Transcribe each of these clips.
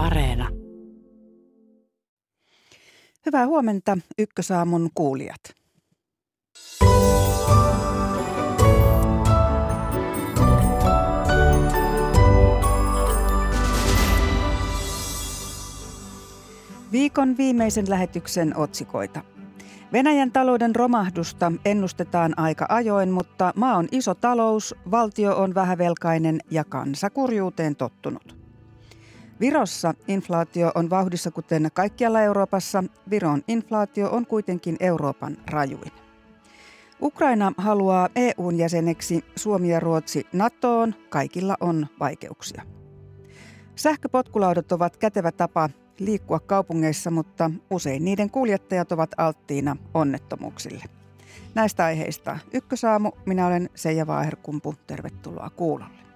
Areena. Hyvää huomenta Ykkösaamun kuulijat. Viikon viimeisen lähetyksen otsikoita. Venäjän talouden romahdusta ennustetaan aika ajoin, mutta maa on iso talous, valtio on vähävelkainen ja kansa kurjuuteen tottunut. Virossa inflaatio on vauhdissa kuten kaikkialla Euroopassa. Viron inflaatio on kuitenkin Euroopan rajuin. Ukraina haluaa EUn jäseneksi, Suomi ja Ruotsi NATOon. Kaikilla on vaikeuksia. Sähköpotkulaudat ovat kätevä tapa liikkua kaupungeissa, mutta usein niiden kuljettajat ovat alttiina onnettomuuksille. Näistä aiheista Ykkösaamu. Minä olen Seija Vaaherkumpu. Tervetuloa kuulolle.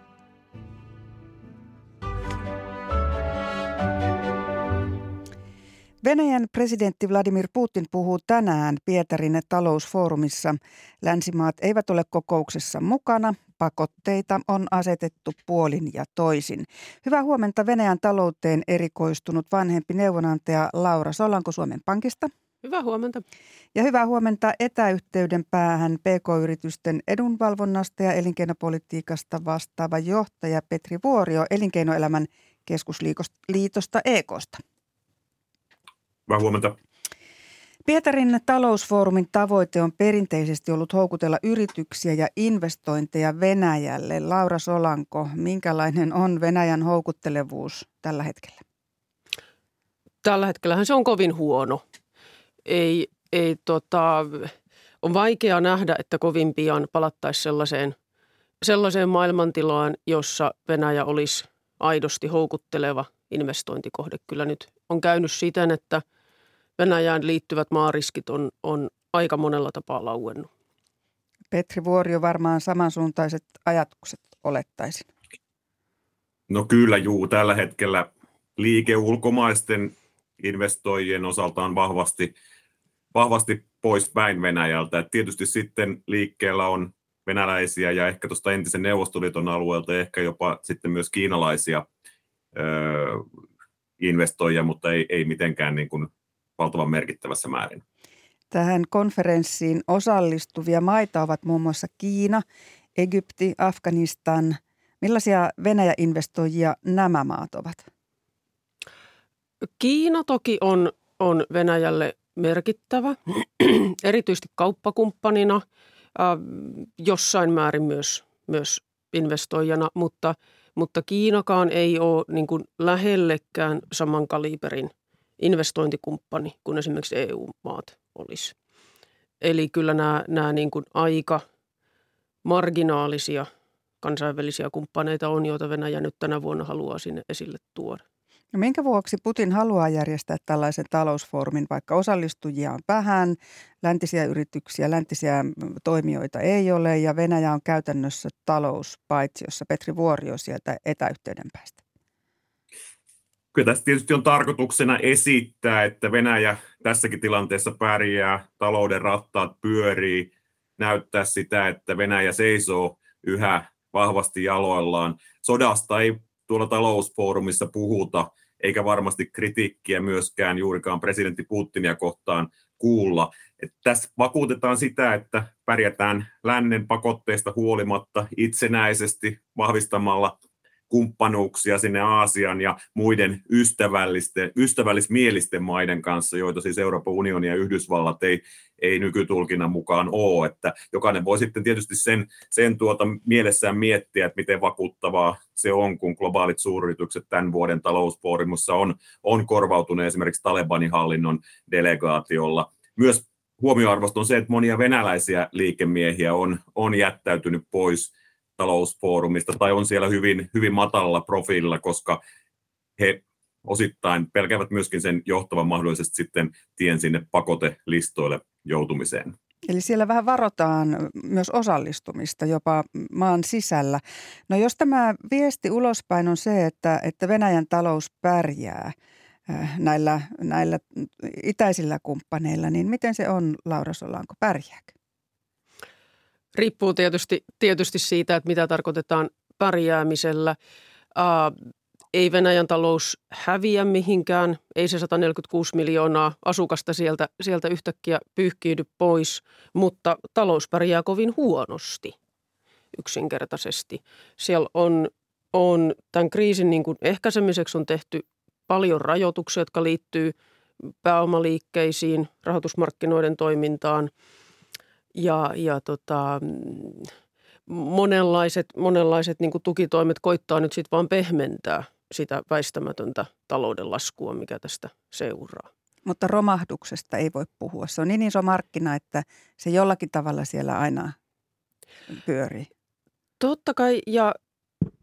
Venäjän presidentti Vladimir Putin puhuu tänään Pietarin talousfoorumissa. Länsimaat eivät ole kokouksessa mukana. Pakotteita on asetettu puolin ja toisin. Hyvää huomenta Venäjän talouteen erikoistunut vanhempi neuvonantaja Laura Solanko Suomen Pankista. Hyvää huomenta. Ja hyvää huomenta etäyhteyden päähän PK-yritysten edunvalvonnasta ja elinkeinopolitiikasta vastaava johtaja Petri Vuorio Elinkeinoelämän keskusliitosta EKsta. Hyvää huomenta. Pietarin talousfoorumin tavoite on perinteisesti ollut houkutella yrityksiä ja investointeja Venäjälle. Laura Solanko, minkälainen on Venäjän houkuttelevuus tällä hetkellä? Tällä hetkellähän se on kovin huono. Ei, ei tota, on vaikea nähdä, että kovin pian palattaisiin sellaiseen, sellaiseen maailmantilaan, jossa Venäjä olisi aidosti houkutteleva investointikohde. Kyllä nyt on käynyt siten, että – Venäjään liittyvät maariskit on, on aika monella tapaa lauennut. Petri Vuorio varmaan samansuuntaiset ajatukset olettaisin. No kyllä juu, tällä hetkellä liike ulkomaisten investoijien osalta on vahvasti, vahvasti pois päin Venäjältä. Et tietysti sitten liikkeellä on venäläisiä ja ehkä tuosta entisen Neuvostoliiton alueelta ehkä jopa sitten myös kiinalaisia öö, investoijia, mutta ei, ei mitenkään niin kuin valtavan merkittävässä määrin. Tähän konferenssiin osallistuvia maita ovat muun muassa Kiina, Egypti, Afganistan. Millaisia Venäjä-investoijia nämä maat ovat? Kiina toki on, on Venäjälle merkittävä, erityisesti kauppakumppanina, äh, jossain määrin myös, myös investoijana, mutta, mutta Kiinakaan ei ole niin kuin lähellekään saman kaliberin – investointikumppani kuin esimerkiksi EU-maat olisi. Eli kyllä nämä, nämä niin kuin aika marginaalisia kansainvälisiä kumppaneita on, joita Venäjä nyt tänä vuonna haluaa sinne esille tuoda. No minkä vuoksi Putin haluaa järjestää tällaisen talousfoorumin, vaikka osallistujia on vähän, läntisiä yrityksiä, läntisiä toimijoita ei ole ja Venäjä on käytännössä talouspaitsiossa. Petri Vuorio sieltä etäyhteyden päästä. Kyllä tässä tietysti on tarkoituksena esittää, että Venäjä tässäkin tilanteessa pärjää, talouden rattaat pyörii, näyttää sitä, että Venäjä seisoo yhä vahvasti jaloillaan. Sodasta ei tuolla talousfoorumissa puhuta, eikä varmasti kritiikkiä myöskään juurikaan presidentti Putinia kohtaan kuulla. Että tässä vakuutetaan sitä, että pärjätään lännen pakotteista huolimatta itsenäisesti vahvistamalla kumppanuuksia sinne Aasian ja muiden ystävällisten, ystävällismielisten maiden kanssa, joita siis Euroopan unioni ja Yhdysvallat ei, ei nykytulkinnan mukaan ole. Että jokainen voi sitten tietysti sen, sen tuota mielessään miettiä, että miten vakuuttavaa se on, kun globaalit suuryritykset tämän vuoden talousfoorumissa on, on korvautunut esimerkiksi Talebanin hallinnon delegaatiolla. Myös huomioarvosta on se, että monia venäläisiä liikemiehiä on, on jättäytynyt pois – talousfoorumista tai on siellä hyvin, hyvin matalalla profiililla, koska he osittain pelkäävät myöskin sen johtavan mahdollisesti sitten tien sinne pakotelistoille joutumiseen. Eli siellä vähän varotaan myös osallistumista jopa maan sisällä. No jos tämä viesti ulospäin on se, että, että Venäjän talous pärjää äh, näillä, näillä itäisillä kumppaneilla, niin miten se on, Laura Solanko, pärjääkö? Riippuu tietysti, tietysti siitä, että mitä tarkoitetaan pärjäämisellä. ei Venäjän talous häviä mihinkään, ei se 146 miljoonaa asukasta sieltä, sieltä yhtäkkiä pyyhkiydy pois, mutta talous pärjää kovin huonosti yksinkertaisesti. Siellä on, on tämän kriisin niin kuin ehkäisemiseksi on tehty paljon rajoituksia, jotka liittyy pääomaliikkeisiin, rahoitusmarkkinoiden toimintaan ja, ja tota, monenlaiset, monenlaiset niin tukitoimet koittaa nyt sitten vaan pehmentää sitä väistämätöntä talouden laskua, mikä tästä seuraa. Mutta romahduksesta ei voi puhua. Se on niin iso markkina, että se jollakin tavalla siellä aina pyörii. Totta kai, ja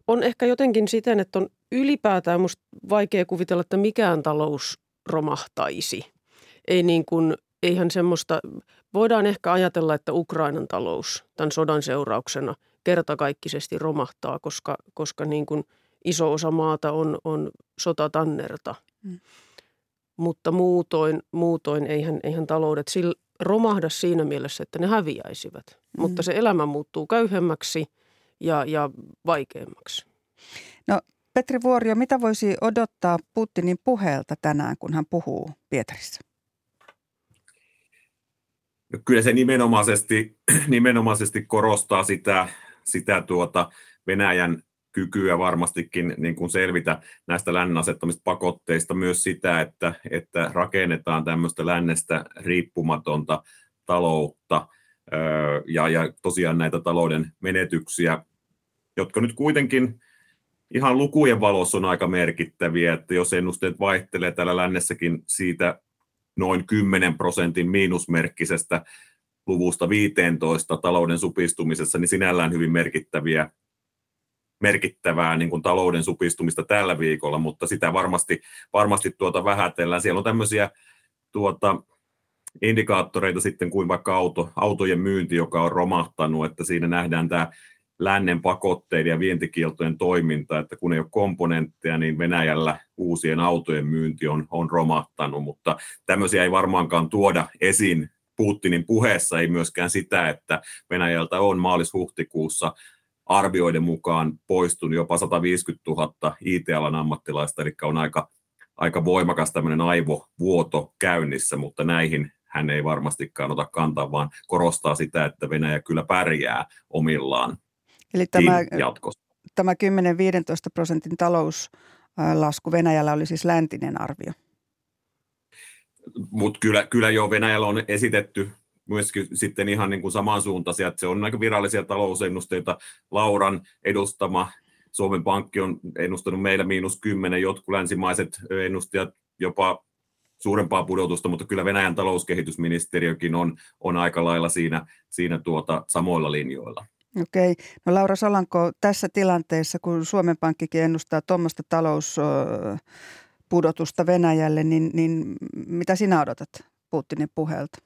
on ehkä jotenkin siten, että on ylipäätään musta vaikea kuvitella, että mikään talous romahtaisi. Ei niin kuin, eihän semmoista, voidaan ehkä ajatella, että Ukrainan talous tämän sodan seurauksena kertakaikkisesti romahtaa, koska, koska niin kuin iso osa maata on, on sotatannerta. Mm. Mutta muutoin, muutoin eihän, eihän taloudet sillä romahda siinä mielessä, että ne häviäisivät. Mm. Mutta se elämä muuttuu köyhemmäksi ja, ja vaikeammaksi. No Petri Vuorio, mitä voisi odottaa Putinin puheelta tänään, kun hän puhuu Pietarissa? No kyllä se nimenomaisesti, nimenomaisesti korostaa sitä, sitä tuota Venäjän kykyä varmastikin niin kuin selvitä näistä lännen asettamista pakotteista, myös sitä, että, että rakennetaan tämmöistä lännestä riippumatonta taloutta ja, ja tosiaan näitä talouden menetyksiä, jotka nyt kuitenkin ihan lukujen valossa on aika merkittäviä, että jos ennusteet vaihtelee täällä lännessäkin siitä noin 10 prosentin miinusmerkkisestä luvusta 15 talouden supistumisessa, niin sinällään hyvin merkittäviä, merkittävää niin kuin talouden supistumista tällä viikolla, mutta sitä varmasti, varmasti tuota vähätellään. Siellä on tämmöisiä tuota, indikaattoreita sitten kuin vaikka auto, autojen myynti, joka on romahtanut, että siinä nähdään tämä lännen pakotteiden ja vientikieltojen toiminta, että kun ei ole komponentteja, niin Venäjällä uusien autojen myynti on, on romahtanut, mutta tämmöisiä ei varmaankaan tuoda esiin Putinin puheessa, ei myöskään sitä, että Venäjältä on maalis-huhtikuussa arvioiden mukaan poistunut jopa 150 000 IT-alan ammattilaista, eli on aika, aika voimakas tämmöinen aivovuoto käynnissä, mutta näihin hän ei varmastikaan ota kantaa, vaan korostaa sitä, että Venäjä kyllä pärjää omillaan Eli tämä, tämä 10-15 prosentin talouslasku Venäjällä oli siis läntinen arvio. Mutta kyllä, kyllä jo Venäjällä on esitetty myöskin sitten ihan niin kuin samansuuntaisia, että se on aika virallisia talousennusteita. Lauran edustama Suomen Pankki on ennustanut meillä miinus 10, jotkut länsimaiset ennustajat jopa suurempaa pudotusta, mutta kyllä Venäjän talouskehitysministeriökin on, on aika lailla siinä, siinä tuota, samoilla linjoilla. Okei. No Laura Solanko, tässä tilanteessa, kun Suomen Pankkikin ennustaa tuommoista talouspudotusta Venäjälle, niin, niin mitä sinä odotat Putinin puheelta?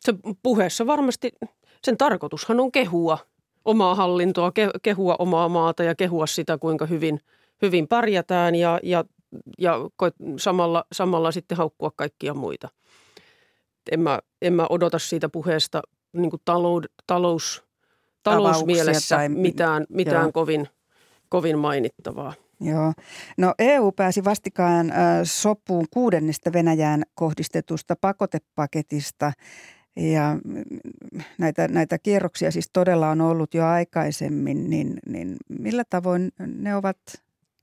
Se puheessa varmasti, sen tarkoitushan on kehua omaa hallintoa, kehua omaa maata ja kehua sitä, kuinka hyvin, hyvin pärjätään ja, ja, ja samalla, samalla sitten haukkua kaikkia muita. En mä, en mä odota siitä puheesta niin kuin talou, talous, talousmielessä tai, mitään, mitään kovin, kovin mainittavaa. Joo. No EU pääsi vastikaan sopuun kuudennesta Venäjään kohdistetusta pakotepaketista ja näitä, näitä kierroksia siis todella on ollut jo aikaisemmin, niin, niin millä tavoin ne ovat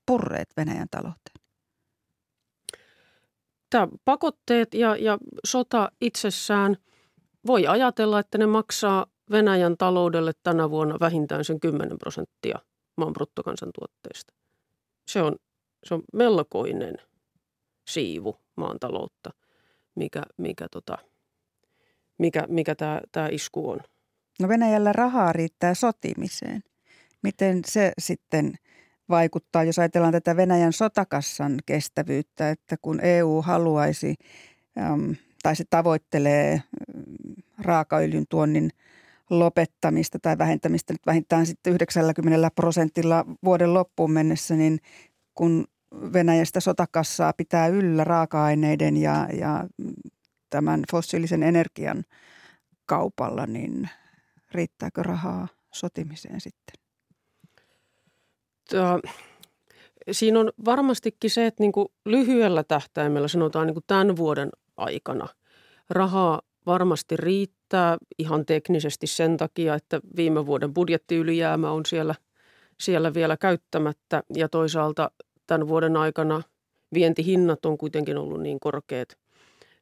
purreet Venäjän talouteen? Tämä pakotteet ja, ja sota itsessään – voi ajatella, että ne maksaa Venäjän taloudelle tänä vuonna vähintään sen 10 prosenttia maan bruttokansantuotteesta. Se on, se on melkoinen siivu maan taloutta, mikä, mikä, tota, mikä, mikä tämä, tämä isku on. No Venäjällä rahaa riittää sotimiseen. Miten se sitten vaikuttaa, jos ajatellaan tätä Venäjän sotakassan kestävyyttä, että kun EU haluaisi tai se tavoittelee raakaöljyn tuonnin lopettamista tai vähentämistä nyt vähintään sitten 90 prosentilla vuoden loppuun mennessä, niin kun Venäjästä sotakassaa pitää yllä raaka-aineiden ja, ja tämän fossiilisen energian kaupalla, niin riittääkö rahaa sotimiseen sitten? siinä on varmastikin se, että niin lyhyellä tähtäimellä sanotaan niin tämän vuoden aikana rahaa varmasti riittää ihan teknisesti sen takia, että viime vuoden budjettiylijäämä on siellä, siellä vielä käyttämättä ja toisaalta tämän vuoden aikana vientihinnat on kuitenkin ollut niin korkeat,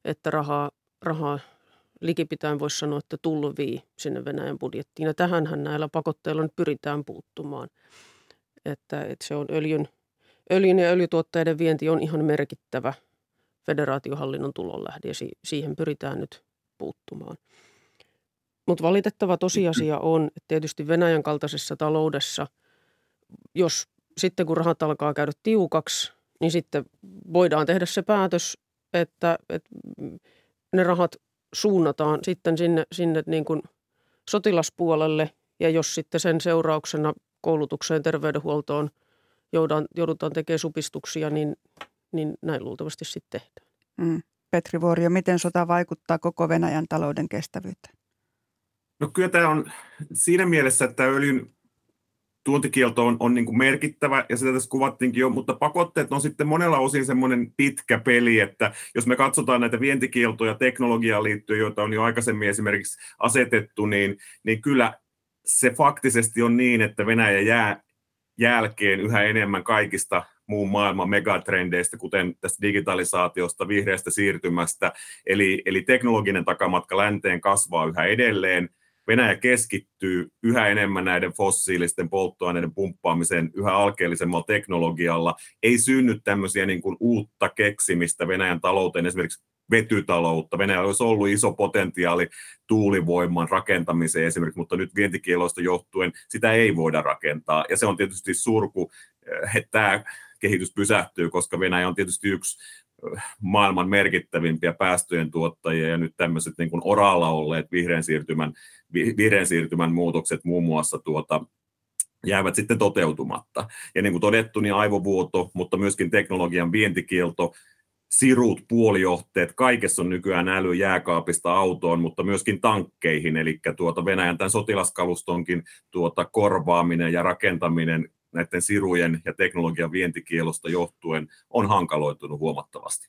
että rahaa, rahaa likipitäen voisi sanoa, että tulvii sinne Venäjän budjettiin. Ja tähänhän näillä pakotteilla nyt pyritään puuttumaan. Että, että se on öljyn, öljyn ja öljytuotteiden vienti on ihan merkittävä federaatiohallinnon tulonlähde ja siihen pyritään nyt puuttumaan. Mutta valitettava tosiasia on, että tietysti Venäjän kaltaisessa taloudessa, jos sitten kun rahat alkaa käydä tiukaksi, niin sitten voidaan tehdä se päätös, että, että ne rahat suunnataan sitten sinne, sinne niin kuin sotilaspuolelle ja jos sitten sen seurauksena koulutukseen, terveydenhuoltoon joudutaan, joudutaan tekemään supistuksia, niin, niin näin luultavasti sitten tehdään. Mm. Petri Vuorio, miten sota vaikuttaa koko Venäjän talouden kestävyyteen? No kyllä tämä on siinä mielessä, että öljyn tuontikielto on, on niin kuin merkittävä, ja sitä tässä kuvattiinkin jo, mutta pakotteet on sitten monella osin semmoinen pitkä peli, että jos me katsotaan näitä vientikieltoja teknologiaan liittyen, joita on jo aikaisemmin esimerkiksi asetettu, niin, niin kyllä se faktisesti on niin, että Venäjä jää jälkeen yhä enemmän kaikista muun maailman megatrendeistä, kuten tästä digitalisaatiosta, vihreästä siirtymästä, eli, eli teknologinen takamatka länteen kasvaa yhä edelleen, Venäjä keskittyy yhä enemmän näiden fossiilisten polttoaineiden pumppaamiseen yhä alkeellisemmalla teknologialla. Ei synny tämmöisiä niin kuin uutta keksimistä Venäjän talouteen, esimerkiksi vetytaloutta. Venäjä olisi ollut iso potentiaali tuulivoiman rakentamiseen esimerkiksi, mutta nyt vientikieloista johtuen sitä ei voida rakentaa. Ja se on tietysti surku, että tämä kehitys pysähtyy, koska Venäjä on tietysti yksi maailman merkittävimpiä päästöjen tuottajia ja nyt tämmöiset niin oralla olleet vihreän siirtymän, vihreän siirtymän muutokset muun muassa tuota, jäävät sitten toteutumatta. Ja niin kuin todettu, niin aivovuoto, mutta myöskin teknologian vientikielto, sirut, puolijohteet, kaikessa on nykyään äly jääkaapista autoon, mutta myöskin tankkeihin, eli tuota Venäjän tämän sotilaskalustonkin tuota korvaaminen ja rakentaminen näiden sirujen ja teknologian vientikielosta johtuen on hankaloitunut huomattavasti.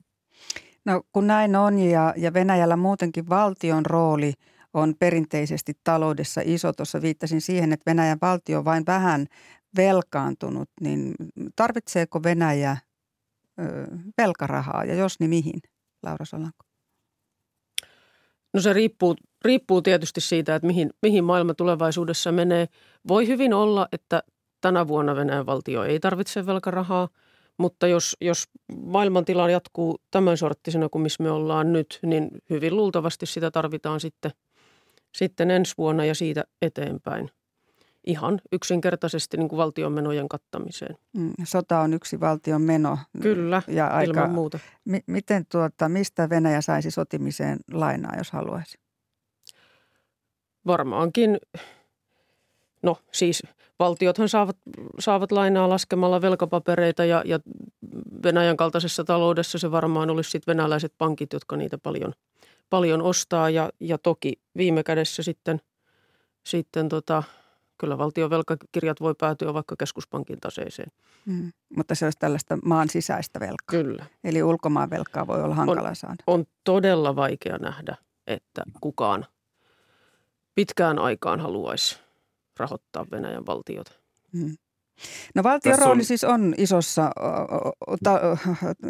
No kun näin on ja, ja Venäjällä muutenkin valtion rooli on perinteisesti taloudessa iso. Tuossa viittasin siihen, että Venäjän valtio on vain vähän velkaantunut, niin tarvitseeko Venäjä ö, velkarahaa ja jos niin mihin, Laura Solanko? No se riippuu, riippuu tietysti siitä, että mihin, mihin maailma tulevaisuudessa menee. Voi hyvin olla, että tänä vuonna Venäjän valtio ei tarvitse velkarahaa, mutta jos, jos maailmantila jatkuu tämän sorttisena kuin missä me ollaan nyt, niin hyvin luultavasti sitä tarvitaan sitten, sitten ensi vuonna ja siitä eteenpäin ihan yksinkertaisesti niin kuin valtion menojen kattamiseen. Mm, sota on yksi valtion meno. Kyllä, ja aika, ilman muuta. Mi- miten tuota, mistä Venäjä saisi sotimiseen lainaa, jos haluaisi? Varmaankin No siis valtiothan saavat, saavat lainaa laskemalla velkapapereita ja, ja Venäjän kaltaisessa taloudessa se varmaan olisi sitten venäläiset pankit, jotka niitä paljon, paljon ostaa ja, ja toki viime kädessä sitten, sitten tota, kyllä valtion velkakirjat voi päätyä vaikka keskuspankin taseeseen. Mm, mutta se olisi tällaista maan sisäistä velkaa. Kyllä. Eli ulkomaan velkaa voi olla hankala on, saada. On todella vaikea nähdä, että kukaan pitkään aikaan haluaisi rahoittaa Venäjän valtiota. Hmm. No valtion rooli on... siis on isossa ta,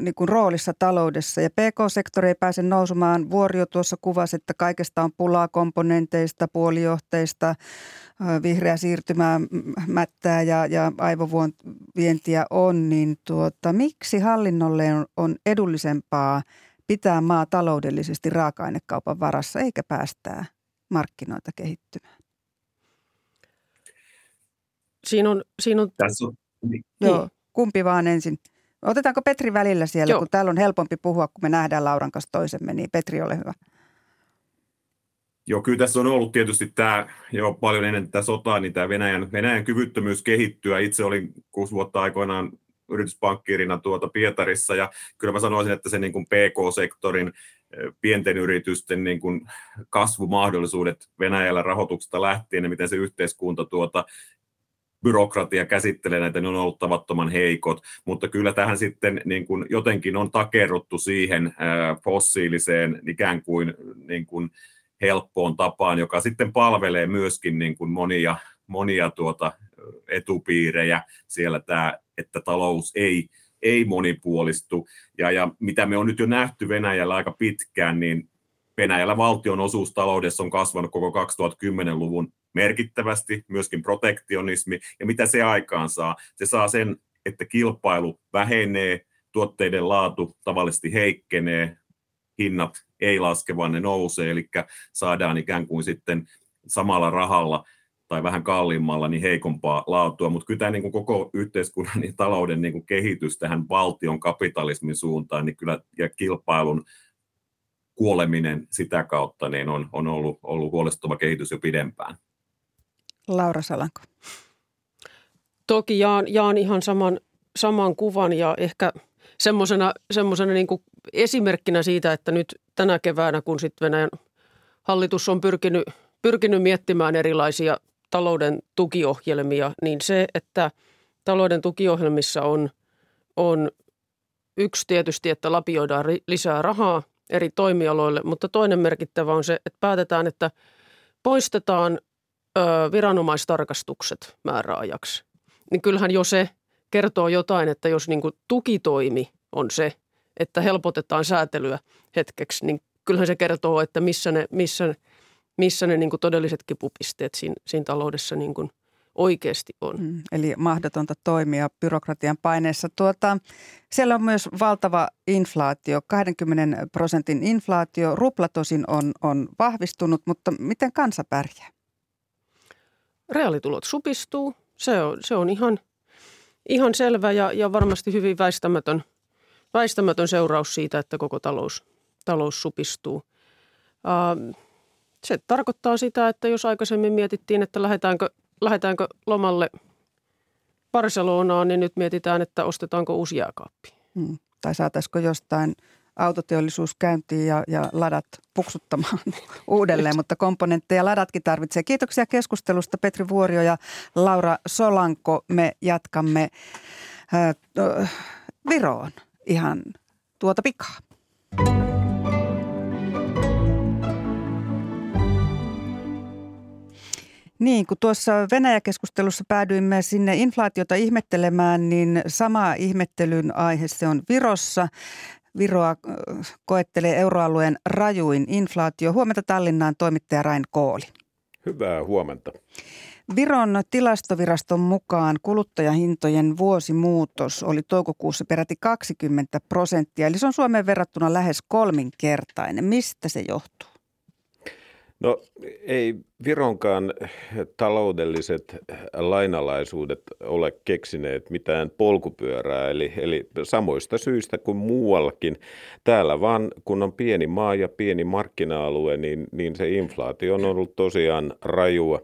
niin kuin roolissa taloudessa ja PK-sektori ei pääse nousumaan. Vuorio tuossa kuvasi, että kaikesta on pulaa komponenteista, puolijohteista, vihreä siirtymää mättää ja, ja aivovientiä on. Niin tuota, miksi hallinnolle on, on edullisempaa pitää maa taloudellisesti raaka-ainekaupan varassa eikä päästää markkinoita kehittymään? Siinä on, siinä on... Tässä on niin. Joo, kumpi vaan ensin. Otetaanko Petri välillä siellä, Joo. kun täällä on helpompi puhua, kun me nähdään Lauran kanssa toisemme, niin Petri, ole hyvä. Joo, kyllä tässä on ollut tietysti tämä, jo paljon ennen tätä sotaa, niin tämä Venäjän, Venäjän kyvyttömyys kehittyä. Itse olin kuusi vuotta aikoinaan yrityspankkiirina tuota Pietarissa, ja kyllä mä sanoisin, että se niin kuin PK-sektorin pienten yritysten niin kuin kasvumahdollisuudet Venäjällä rahoituksesta lähtien ja miten se yhteiskunta tuota byrokratia käsittelee näitä, ne on ollut tavattoman heikot, mutta kyllä tähän sitten niin kuin jotenkin on takerruttu siihen fossiiliseen ikään kuin, niin kuin helppoon tapaan, joka sitten palvelee myöskin niin kuin monia, monia tuota etupiirejä siellä tämä, että talous ei, ei monipuolistu. Ja, ja mitä me on nyt jo nähty Venäjällä aika pitkään, niin Venäjällä valtion osuus taloudessa on kasvanut koko 2010-luvun merkittävästi, myöskin protektionismi, ja mitä se aikaan saa? Se saa sen, että kilpailu vähenee, tuotteiden laatu tavallisesti heikkenee, hinnat ei laske, vaan ne nousee, eli saadaan ikään kuin sitten samalla rahalla tai vähän kalliimmalla niin heikompaa laatua, mutta kyllä tämä niin kuin koko yhteiskunnan niin talouden niin kuin kehitys tähän valtion kapitalismin suuntaan niin kyllä, ja kilpailun kuoleminen sitä kautta niin on, on ollut, ollut huolestuttava kehitys jo pidempään. Laura Salanko. Toki jaan, jaan ihan saman, saman kuvan ja ehkä semmoisena, semmoisena niin esimerkkinä siitä, että nyt tänä keväänä, kun sitten Venäjän hallitus on pyrkinyt, pyrkinyt miettimään erilaisia talouden tukiohjelmia, niin se, että talouden tukiohjelmissa on, on yksi tietysti, että lapioidaan lisää rahaa eri toimialoille, mutta toinen merkittävä on se, että päätetään, että poistetaan ö, viranomaistarkastukset määräajaksi. Niin kyllähän jo se kertoo jotain, että jos niin kuin tukitoimi on se, että helpotetaan säätelyä hetkeksi, niin kyllähän se kertoo, että missä ne, missä, missä ne niin kuin todelliset kipupisteet siinä, siinä taloudessa niin kuin oikeasti on. Mm, eli mahdotonta toimia byrokratian paineessa. Tuota, siellä on myös valtava inflaatio, 20 prosentin inflaatio. Rupla tosin on, on vahvistunut, mutta miten kansa pärjää? Reaalitulot supistuu. Se on, se on ihan, ihan selvä ja, ja varmasti hyvin väistämätön, väistämätön seuraus siitä, että koko talous, talous supistuu. Uh, se tarkoittaa sitä, että jos aikaisemmin mietittiin, että lähdetäänkö, lähdetäänkö lomalle Barcelonaan, niin nyt mietitään, että ostetaanko uusi jääkaappi. Hmm. Tai saataisiko jostain autoteollisuus käyntiin ja, ja ladat puksuttamaan uudelleen, mutta komponentteja ladatkin tarvitsee. Kiitoksia keskustelusta Petri Vuorio ja Laura Solanko. Me jatkamme äh, Viroon ihan tuota pikaa. Niin, kun tuossa Venäjä-keskustelussa päädyimme sinne inflaatiota ihmettelemään, niin sama ihmettelyn aihe se on Virossa. Viroa koettelee euroalueen rajuin inflaatio. Huomenta Tallinnaan toimittaja Rain Kooli. Hyvää huomenta. Viron tilastoviraston mukaan kuluttajahintojen vuosimuutos oli toukokuussa peräti 20 prosenttia, eli se on Suomeen verrattuna lähes kolminkertainen. Mistä se johtuu? No ei Vironkaan taloudelliset lainalaisuudet ole keksineet mitään polkupyörää, eli, eli samoista syistä kuin muuallakin. Täällä vaan, kun on pieni maa ja pieni markkina-alue, niin, niin se inflaatio on ollut tosiaan rajua.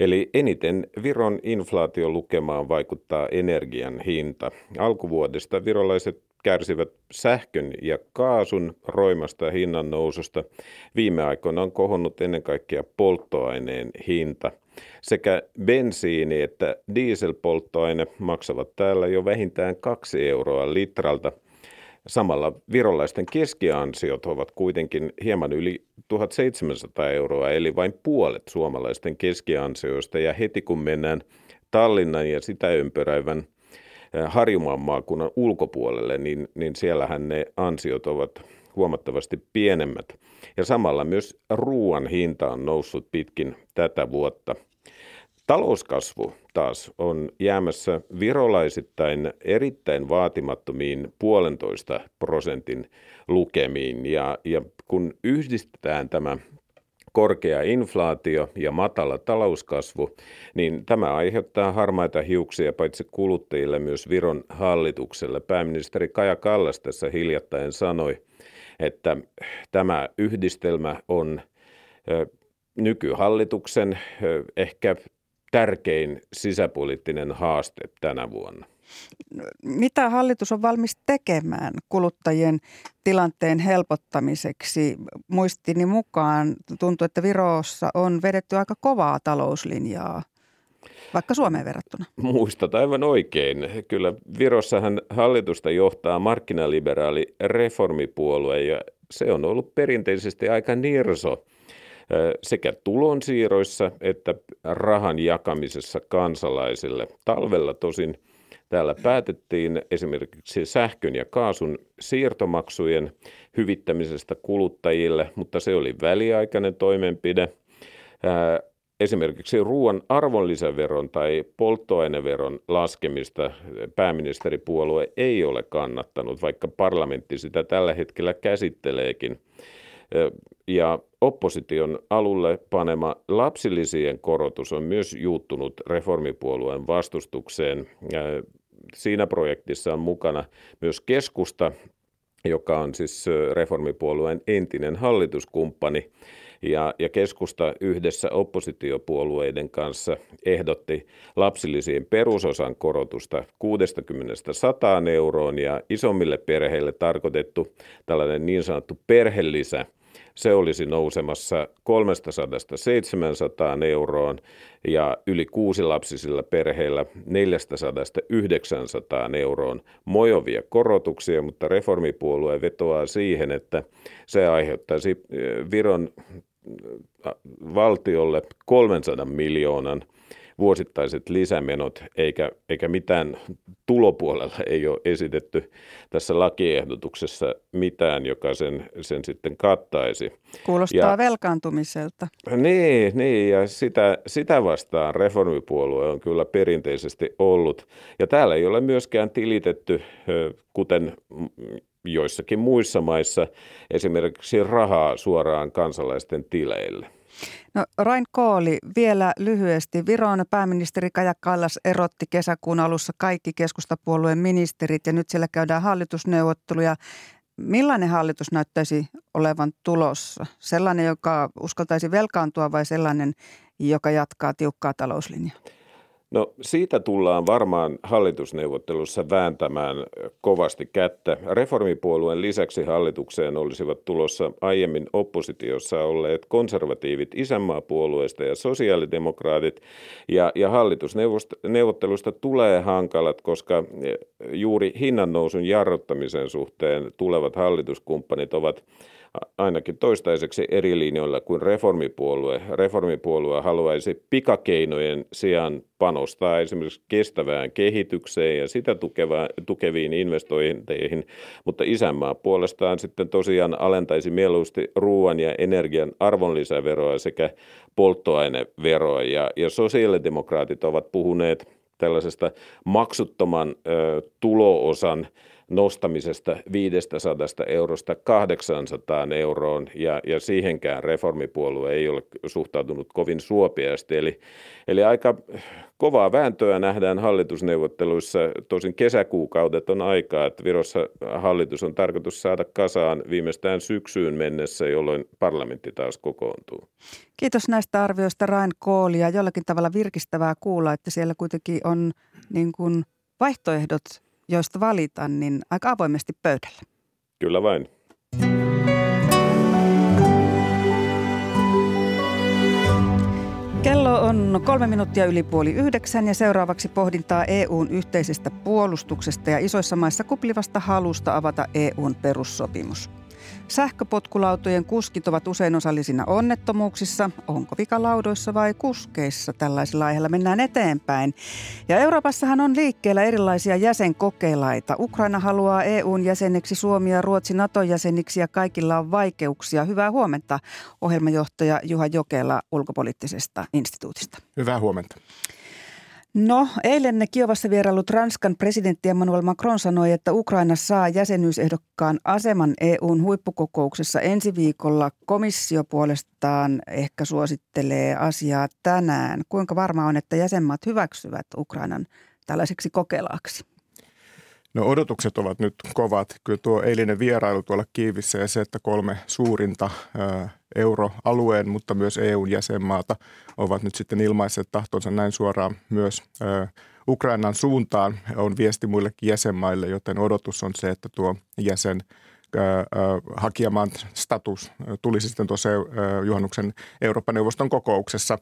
Eli eniten Viron inflaation lukemaan vaikuttaa energian hinta. Alkuvuodesta virolaiset kärsivät sähkön ja kaasun roimasta hinnan noususta. Viime aikoina on kohonnut ennen kaikkea polttoaineen hinta. Sekä bensiini että dieselpolttoaine maksavat täällä jo vähintään kaksi euroa litralta. Samalla virolaisten keskiansiot ovat kuitenkin hieman yli 1700 euroa, eli vain puolet suomalaisten keskiansioista. Ja heti kun mennään Tallinnan ja sitä ympäröivän Harjumaan maakunnan ulkopuolelle, niin, niin siellähän ne ansiot ovat huomattavasti pienemmät. Ja samalla myös ruoan hinta on noussut pitkin tätä vuotta. Talouskasvu taas on jäämässä virolaisittain erittäin vaatimattomiin puolentoista prosentin lukemiin. Ja, ja kun yhdistetään tämä korkea inflaatio ja matala talouskasvu, niin tämä aiheuttaa harmaita hiuksia paitsi kuluttajille myös Viron hallitukselle. Pääministeri Kaja Kallas tässä hiljattain sanoi, että tämä yhdistelmä on nykyhallituksen ehkä tärkein sisäpoliittinen haaste tänä vuonna. Mitä hallitus on valmis tekemään kuluttajien tilanteen helpottamiseksi? Muistini mukaan tuntuu, että Virossa on vedetty aika kovaa talouslinjaa. vaikka Suomeen verrattuna. Muistat aivan oikein. Kyllä Virossahan hallitusta johtaa markkinaliberaali reformipuolue ja se on ollut perinteisesti aika nirso sekä tulonsiirroissa että rahan jakamisessa kansalaisille. Talvella tosin täällä päätettiin esimerkiksi sähkön ja kaasun siirtomaksujen hyvittämisestä kuluttajille, mutta se oli väliaikainen toimenpide. Esimerkiksi ruoan arvonlisäveron tai polttoaineveron laskemista pääministeripuolue ei ole kannattanut, vaikka parlamentti sitä tällä hetkellä käsitteleekin. Ja opposition alulle panema lapsilisien korotus on myös juuttunut reformipuolueen vastustukseen. Siinä projektissa on mukana myös keskusta, joka on siis reformipuolueen entinen hallituskumppani. Ja, ja keskusta yhdessä oppositiopuolueiden kanssa ehdotti lapsilisiin perusosan korotusta 60-100 euroon ja isommille perheille tarkoitettu tällainen niin sanottu perhelisä – se olisi nousemassa 300-700 euroon ja yli kuusilapsisilla perheillä 400-900 euroon. Mojovia korotuksia, mutta reformipuolue vetoaa siihen, että se aiheuttaisi eh, Viron eh, valtiolle 300 miljoonan – vuosittaiset lisämenot, eikä, eikä mitään tulopuolella ei ole esitetty tässä lakiehdotuksessa mitään, joka sen, sen sitten kattaisi. Kuulostaa ja, velkaantumiselta. Niin, niin ja sitä, sitä vastaan reformipuolue on kyllä perinteisesti ollut. Ja täällä ei ole myöskään tilitetty, kuten joissakin muissa maissa, esimerkiksi rahaa suoraan kansalaisten tileille. No Rain Kooli, vielä lyhyesti. Viron pääministeri Kaja Kallas erotti kesäkuun alussa kaikki keskustapuolueen ministerit ja nyt siellä käydään hallitusneuvotteluja. Millainen hallitus näyttäisi olevan tulossa? Sellainen, joka uskaltaisi velkaantua vai sellainen, joka jatkaa tiukkaa talouslinjaa? No siitä tullaan varmaan hallitusneuvottelussa vääntämään kovasti kättä. Reformipuolueen lisäksi hallitukseen olisivat tulossa aiemmin oppositiossa olleet konservatiivit isänmaapuolueesta ja sosiaalidemokraatit. Ja, ja hallitusneuvottelusta tulee hankalat, koska juuri hinnannousun jarruttamisen suhteen tulevat hallituskumppanit ovat ainakin toistaiseksi eri linjoilla kuin reformipuolue. Reformipuolue haluaisi pikakeinojen sijaan panostaa esimerkiksi kestävään kehitykseen ja sitä tukeviin investointeihin, mutta isänmaa puolestaan sitten tosiaan alentaisi mieluusti ruoan ja energian arvonlisäveroa sekä polttoaineveroa. Ja, ja sosiaalidemokraatit ovat puhuneet tällaisesta maksuttoman ö, tuloosan nostamisesta 500 eurosta 800 euroon ja, ja siihenkään reformipuolue ei ole suhtautunut kovin suopeasti. Eli, eli aika kovaa vääntöä nähdään hallitusneuvotteluissa. Tosin kesäkuukaudet on aikaa, että Virossa hallitus on tarkoitus saada kasaan viimeistään syksyyn mennessä, jolloin parlamentti taas kokoontuu. Kiitos näistä arvioista Rain Kooli ja jollakin tavalla virkistävää kuulla, että siellä kuitenkin on niin kuin vaihtoehdot joista valitaan, niin aika avoimesti pöydällä. Kyllä vain. Kello on kolme minuuttia yli puoli yhdeksän ja seuraavaksi pohdintaa EUn yhteisestä puolustuksesta ja isoissa maissa kuplivasta halusta avata EUn perussopimus. Sähköpotkulautojen kuskit ovat usein osallisina onnettomuuksissa. Onko vika laudoissa vai kuskeissa? Tällaisilla aiheilla mennään eteenpäin. Ja Euroopassahan on liikkeellä erilaisia jäsenkokeilaita. Ukraina haluaa EUn jäseneksi, Suomi ja Ruotsi NATO-jäseniksi ja kaikilla on vaikeuksia. Hyvää huomenta ohjelmajohtaja Juha Jokela ulkopoliittisesta instituutista. Hyvää huomenta. No, eilen Kiovassa vierailut Ranskan presidentti Emmanuel Macron sanoi, että Ukraina saa jäsenyysehdokkaan aseman EUn huippukokouksessa ensi viikolla. Komissio puolestaan ehkä suosittelee asiaa tänään. Kuinka varma on, että jäsenmaat hyväksyvät Ukrainan tällaiseksi kokelaaksi? No odotukset ovat nyt kovat. Kyllä tuo eilinen vierailu tuolla Kiivissä ja se, että kolme suurinta euroalueen, mutta myös EUn jäsenmaata ovat nyt sitten ilmaiset tahtonsa näin suoraan myös Ukrainan suuntaan on viesti muillekin jäsenmaille, joten odotus on se, että tuo jäsen hakijamaan status tulisi sitten tuossa juhannuksen Euroopan neuvoston kokouksessa.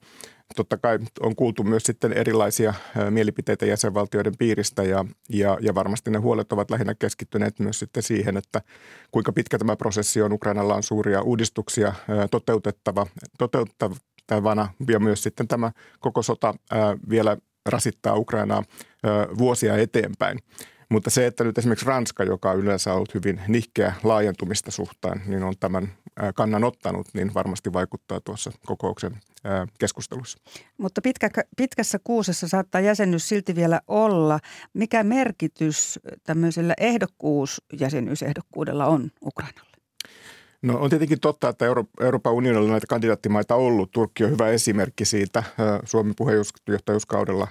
Totta kai on kuultu myös sitten erilaisia mielipiteitä jäsenvaltioiden piiristä ja, ja, ja varmasti ne huolet ovat lähinnä keskittyneet myös sitten siihen, että kuinka pitkä tämä prosessi on. Ukrainalla on suuria uudistuksia toteutettava, toteuttavana ja myös sitten tämä koko sota vielä rasittaa Ukrainaa vuosia eteenpäin. Mutta se, että nyt esimerkiksi Ranska, joka on yleensä ollut hyvin nihkeä laajentumista suhtaan, niin on tämän kannan ottanut, niin varmasti vaikuttaa tuossa kokouksen keskustelussa. Mutta pitkä, pitkässä kuusessa saattaa jäsenyys silti vielä olla. Mikä merkitys tämmöisellä ehdokkuusjäsenyysehdokkuudella on Ukrainalle? No on tietenkin totta, että Euro- Euroopan unionilla on näitä kandidaattimaita ollut. Turkki on hyvä esimerkki siitä. Suomen puheenjohtajuuskaudella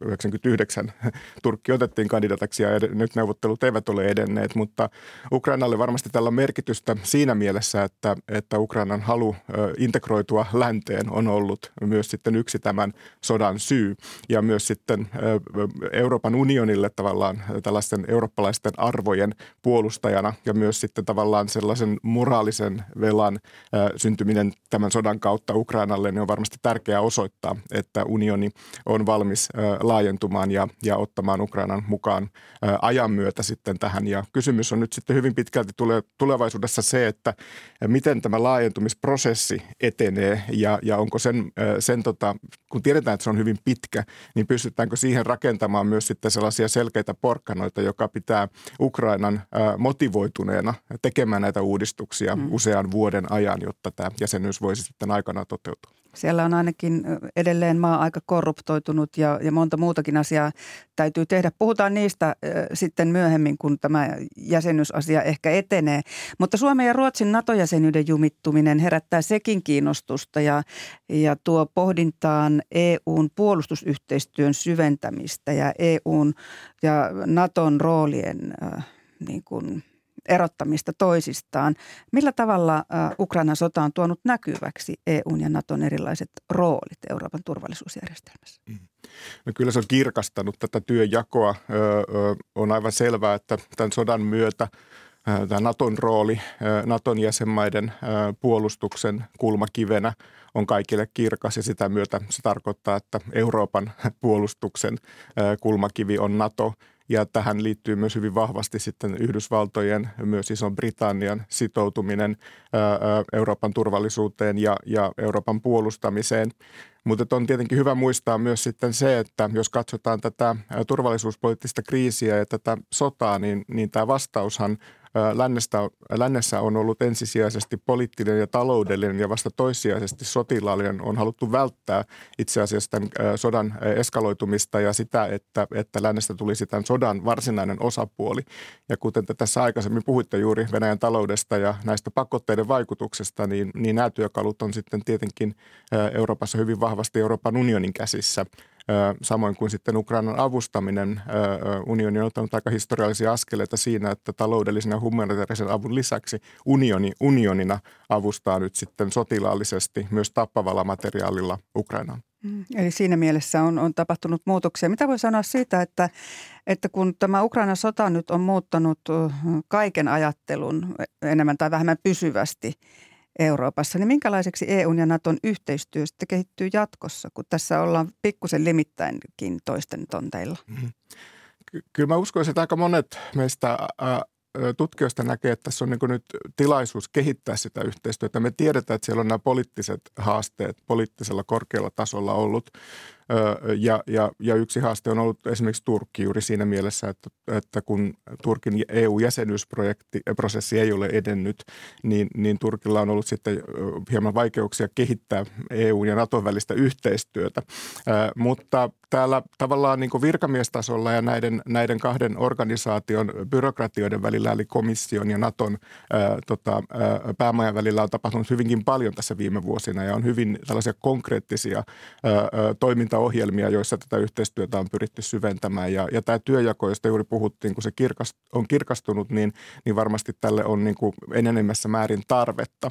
99 Turkki otettiin kandidaataksi ja nyt neuvottelut eivät ole edenneet, mutta Ukrainalle varmasti tällä on merkitystä siinä mielessä, että, että Ukrainan halu integroitua länteen on ollut myös sitten yksi tämän sodan syy ja myös sitten Euroopan unionille tavallaan tällaisten eurooppalaisten arvojen puolustajana ja myös sitten tavallaan sellaisen moraalisen moraalisen velan syntyminen tämän sodan kautta Ukrainalle, niin on varmasti tärkeää osoittaa, että unioni on valmis laajentumaan ja, ja ottamaan Ukrainan mukaan ajan myötä sitten tähän. Ja kysymys on nyt sitten hyvin pitkälti tule, tulevaisuudessa se, että miten tämä laajentumisprosessi etenee ja, ja onko sen, sen tota, kun tiedetään, että se on hyvin pitkä, niin pystytäänkö siihen rakentamaan myös sitten sellaisia selkeitä porkkanoita, joka pitää Ukrainan motivoituneena tekemään näitä uudistuksia mm. usean vuoden ajan, jotta tämä jäsenyys voisi sitten aikana toteutua. Siellä on ainakin edelleen maa aika korruptoitunut ja, ja monta muutakin asiaa täytyy tehdä. Puhutaan niistä äh, sitten myöhemmin, kun tämä jäsenyysasia ehkä etenee. Mutta Suomen ja Ruotsin NATO-jäsenyyden jumittuminen herättää sekin kiinnostusta ja, ja tuo pohdintaan EUn puolustusyhteistyön syventämistä ja EUn ja NATOn roolien äh, niin kuin – erottamista toisistaan. Millä tavalla Ukrainan sota on tuonut näkyväksi EUn ja Naton erilaiset roolit Euroopan turvallisuusjärjestelmässä? Mm. No kyllä se on kirkastanut tätä työjakoa. On aivan selvää, että tämän sodan myötä tämä Naton rooli Naton jäsenmaiden puolustuksen kulmakivenä on kaikille kirkas ja sitä myötä se tarkoittaa, että Euroopan puolustuksen kulmakivi on NATO – ja tähän liittyy myös hyvin vahvasti sitten Yhdysvaltojen, myös Ison-Britannian sitoutuminen Euroopan turvallisuuteen ja, ja Euroopan puolustamiseen. Mutta on tietenkin hyvä muistaa myös sitten se, että jos katsotaan tätä turvallisuuspoliittista kriisiä ja tätä sotaa, niin, niin tämä vastaushan lännestä, lännessä on ollut ensisijaisesti poliittinen ja taloudellinen ja vasta toissijaisesti sotilaallinen. On haluttu välttää itse asiassa tämän sodan eskaloitumista ja sitä, että, että lännestä tulisi tämän sodan varsinainen osapuoli. Ja kuten te tässä aikaisemmin puhuitte juuri Venäjän taloudesta ja näistä pakotteiden vaikutuksesta, niin, niin nämä työkalut on sitten tietenkin Euroopassa hyvin vahvasti Euroopan unionin käsissä – Samoin kuin sitten Ukrainan avustaminen. Unioni on ottanut aika historiallisia askeleita siinä, että taloudellisen ja humanitaarisen avun lisäksi unioni, unionina avustaa nyt sitten sotilaallisesti myös tappavalla materiaalilla Ukrainaan. Mm, eli siinä mielessä on, on tapahtunut muutoksia. Mitä voi sanoa siitä, että, että kun tämä Ukrainan sota nyt on muuttanut kaiken ajattelun enemmän tai vähemmän pysyvästi, Euroopassa, niin minkälaiseksi EUn ja Naton yhteistyö sitten kehittyy jatkossa, kun tässä ollaan pikkusen limittäinkin toisten tonteilla? Mm-hmm. Kyllä mä uskoisin, että aika monet meistä tutkijoista näkee, että tässä on niin nyt tilaisuus kehittää sitä yhteistyötä. Me tiedetään, että siellä on nämä poliittiset haasteet poliittisella korkealla tasolla ollut. Ja, ja, ja yksi haaste on ollut esimerkiksi Turkki juuri siinä mielessä, että, että kun Turkin EU-jäsenyysprosessi ei ole edennyt, niin, niin Turkilla on ollut sitten hieman vaikeuksia kehittää EU- ja Naton välistä yhteistyötä. Mutta täällä tavallaan niin virkamiestasolla ja näiden, näiden kahden organisaation byrokratioiden välillä, eli komission ja Naton tota, ää, päämajan välillä on tapahtunut hyvinkin paljon tässä viime vuosina ja on hyvin tällaisia konkreettisia ää, toiminta toimintaohjelmia, joissa tätä yhteistyötä on pyritty syventämään. Ja, ja tämä työjako, josta juuri puhuttiin, kun se kirkast, on kirkastunut, niin, niin varmasti tälle on niin kuin enenemässä määrin tarvetta.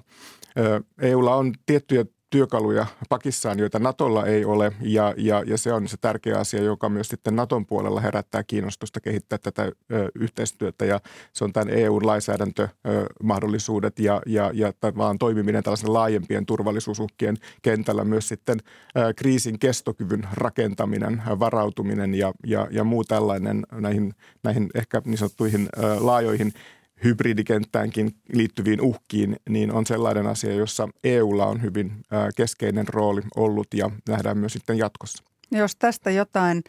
EUlla on tiettyjä työkaluja pakissaan, joita Natolla ei ole. Ja, ja, ja se on se tärkeä asia, joka myös sitten Naton puolella herättää kiinnostusta kehittää tätä ö, yhteistyötä. Ja se on tämän EU-lainsäädäntömahdollisuudet ja, ja, ja vaan toimiminen tällaisen laajempien turvallisuusuhkien kentällä. Myös sitten ö, kriisin kestokyvyn rakentaminen, varautuminen ja, ja, ja muu tällainen näihin, näihin ehkä niin sanottuihin ö, laajoihin hybridikenttäänkin liittyviin uhkiin, niin on sellainen asia, jossa EUlla on hyvin keskeinen rooli ollut ja nähdään myös sitten jatkossa. Jos tästä jotain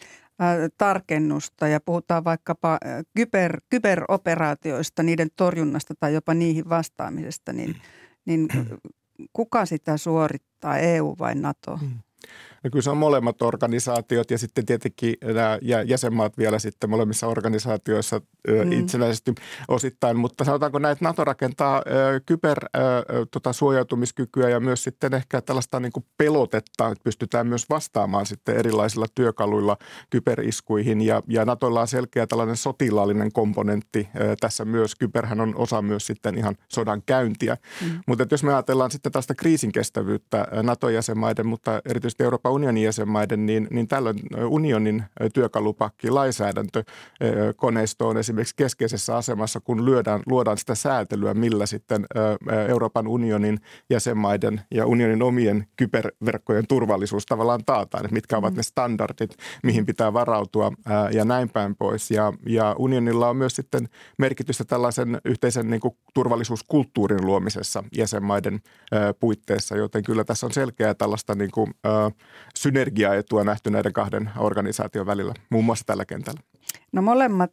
tarkennusta ja puhutaan vaikkapa kyber, kyberoperaatioista, niiden torjunnasta tai jopa niihin vastaamisesta, niin, niin kuka sitä suorittaa, EU vai NATO? Hmm. No kyllä se on molemmat organisaatiot ja sitten tietenkin nämä jäsenmaat vielä sitten molemmissa organisaatioissa mm. itsenäisesti osittain. Mutta sanotaanko näin, että NATO rakentaa kybersuojautumiskykyä tota, ja myös sitten ehkä tällaista niin kuin pelotetta, että pystytään myös vastaamaan sitten erilaisilla työkaluilla kyberiskuihin. Ja, ja NATOlla on selkeä tällainen sotilaallinen komponentti tässä myös. Kyberhän on osa myös sitten ihan sodan käyntiä. Mm. Mutta jos me ajatellaan sitten tällaista kriisinkestävyyttä NATO-jäsenmaiden, mutta erityisesti Euroopan unionin jäsenmaiden, niin, niin tällöin unionin työkalupakki, lainsäädäntö, koneisto on esimerkiksi keskeisessä asemassa, kun lyödään, luodaan sitä säätelyä, millä sitten Euroopan unionin jäsenmaiden ja unionin omien kyberverkkojen turvallisuus tavallaan taataan, että mitkä ovat mm. ne standardit, mihin pitää varautua ja näin päin pois. Ja, ja unionilla on myös sitten merkitystä tällaisen yhteisen niin kuin turvallisuuskulttuurin luomisessa jäsenmaiden puitteissa, joten kyllä tässä on selkeää tällaista niin kuin, synergiaetua nähty näiden kahden organisaation välillä, muun muassa tällä kentällä? No molemmat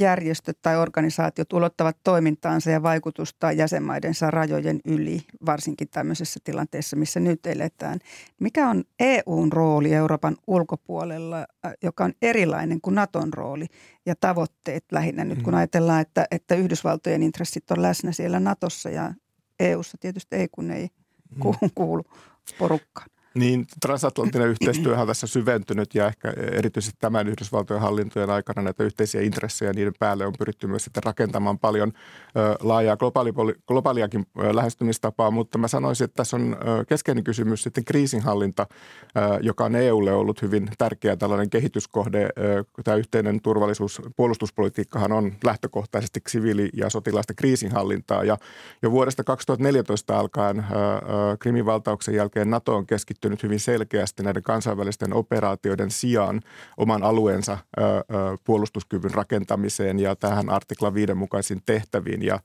järjestöt tai organisaatiot ulottavat toimintaansa ja vaikutusta jäsenmaidensa rajojen yli, varsinkin tämmöisessä tilanteessa, missä nyt eletään. Mikä on EUn rooli Euroopan ulkopuolella, joka on erilainen kuin Naton rooli ja tavoitteet lähinnä nyt, kun mm. ajatellaan, että, että Yhdysvaltojen intressit on läsnä siellä Natossa ja EUssa tietysti ei, kun ei mm. kuulu porukkaan. Niin, transatlanttinen yhteistyö on tässä syventynyt ja ehkä erityisesti tämän Yhdysvaltojen hallintojen aikana näitä yhteisiä intressejä niiden päälle on pyritty myös sitten rakentamaan paljon laajaa globaali, globaaliakin lähestymistapaa, mutta mä sanoisin, että tässä on keskeinen kysymys sitten kriisinhallinta, joka on EUlle ollut hyvin tärkeä tällainen kehityskohde. Tämä yhteinen turvallisuus, puolustuspolitiikkahan on lähtökohtaisesti siviili- ja sotilaista kriisinhallintaa ja jo vuodesta 2014 alkaen ö, ö, Krimin valtauksen jälkeen NATO on keskittynyt keskittynyt hyvin selkeästi näiden kansainvälisten operaatioiden sijaan oman alueensa puolustuskyvyn rakentamiseen ja tähän artikla 5 mukaisiin tehtäviin. Ja,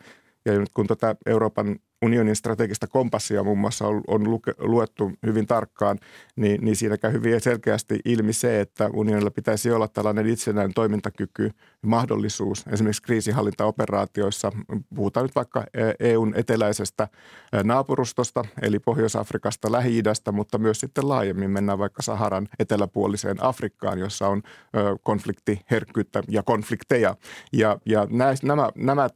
ja nyt kun tuota Euroopan unionin strategista kompassia muun muassa on, on luke, luettu hyvin tarkkaan, niin, niin siinä käy hyvin selkeästi ilmi se, että unionilla pitäisi olla tällainen itsenäinen toimintakyky, mahdollisuus esimerkiksi kriisinhallintaoperaatioissa. Puhutaan nyt vaikka EUn eteläisestä naapurustosta, eli Pohjois-Afrikasta, Lähi-idästä, mutta myös sitten laajemmin mennään vaikka Saharan eteläpuoliseen Afrikkaan, jossa on konfliktiherkkyyttä ja konflikteja. Ja, ja nämä, nämä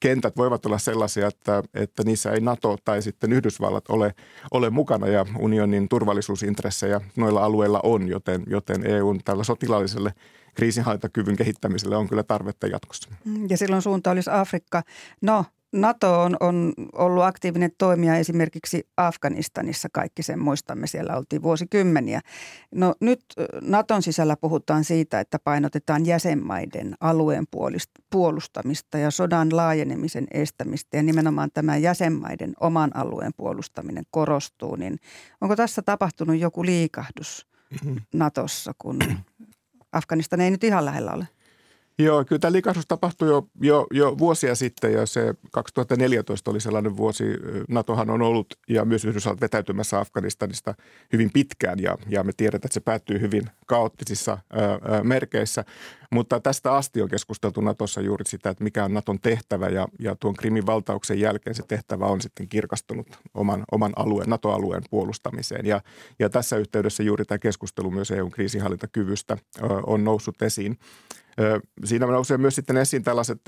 kentät voivat olla sellaisia, että, että niissä ei NATO tai sitten Yhdysvallat ole, ole mukana ja unionin turvallisuusintressejä noilla alueilla on, joten, joten EUn tällä sotilaalliselle kriisinhallintakyvyn kehittämiselle on kyllä tarvetta jatkossa. Ja silloin suunta olisi Afrikka. No, NATO on, on ollut aktiivinen toimija esimerkiksi Afganistanissa, kaikki sen muistamme, siellä oltiin vuosikymmeniä. No nyt Naton sisällä puhutaan siitä, että painotetaan jäsenmaiden alueen puolustamista ja sodan laajenemisen estämistä ja nimenomaan tämä jäsenmaiden oman alueen puolustaminen korostuu. Niin onko tässä tapahtunut joku liikahdus mm-hmm. Natossa, kun Afganistan ei nyt ihan lähellä ole? Joo, kyllä tämä liikahdus tapahtui jo, jo, jo vuosia sitten ja se 2014 oli sellainen vuosi. NATOhan on ollut ja myös Yhdysvallat vetäytymässä Afganistanista hyvin pitkään ja, ja me tiedetään, että se päättyy hyvin kaoottisissa ää, merkeissä. Mutta tästä asti on keskusteltu Natossa juuri sitä, että mikä on Naton tehtävä ja, ja tuon Krimin valtauksen jälkeen se tehtävä on sitten kirkastunut oman, oman alueen, NATO-alueen puolustamiseen. Ja, ja tässä yhteydessä juuri tämä keskustelu myös EUn kriisinhallintakyvystä on noussut esiin. Siinä nousee myös sitten esiin tällaiset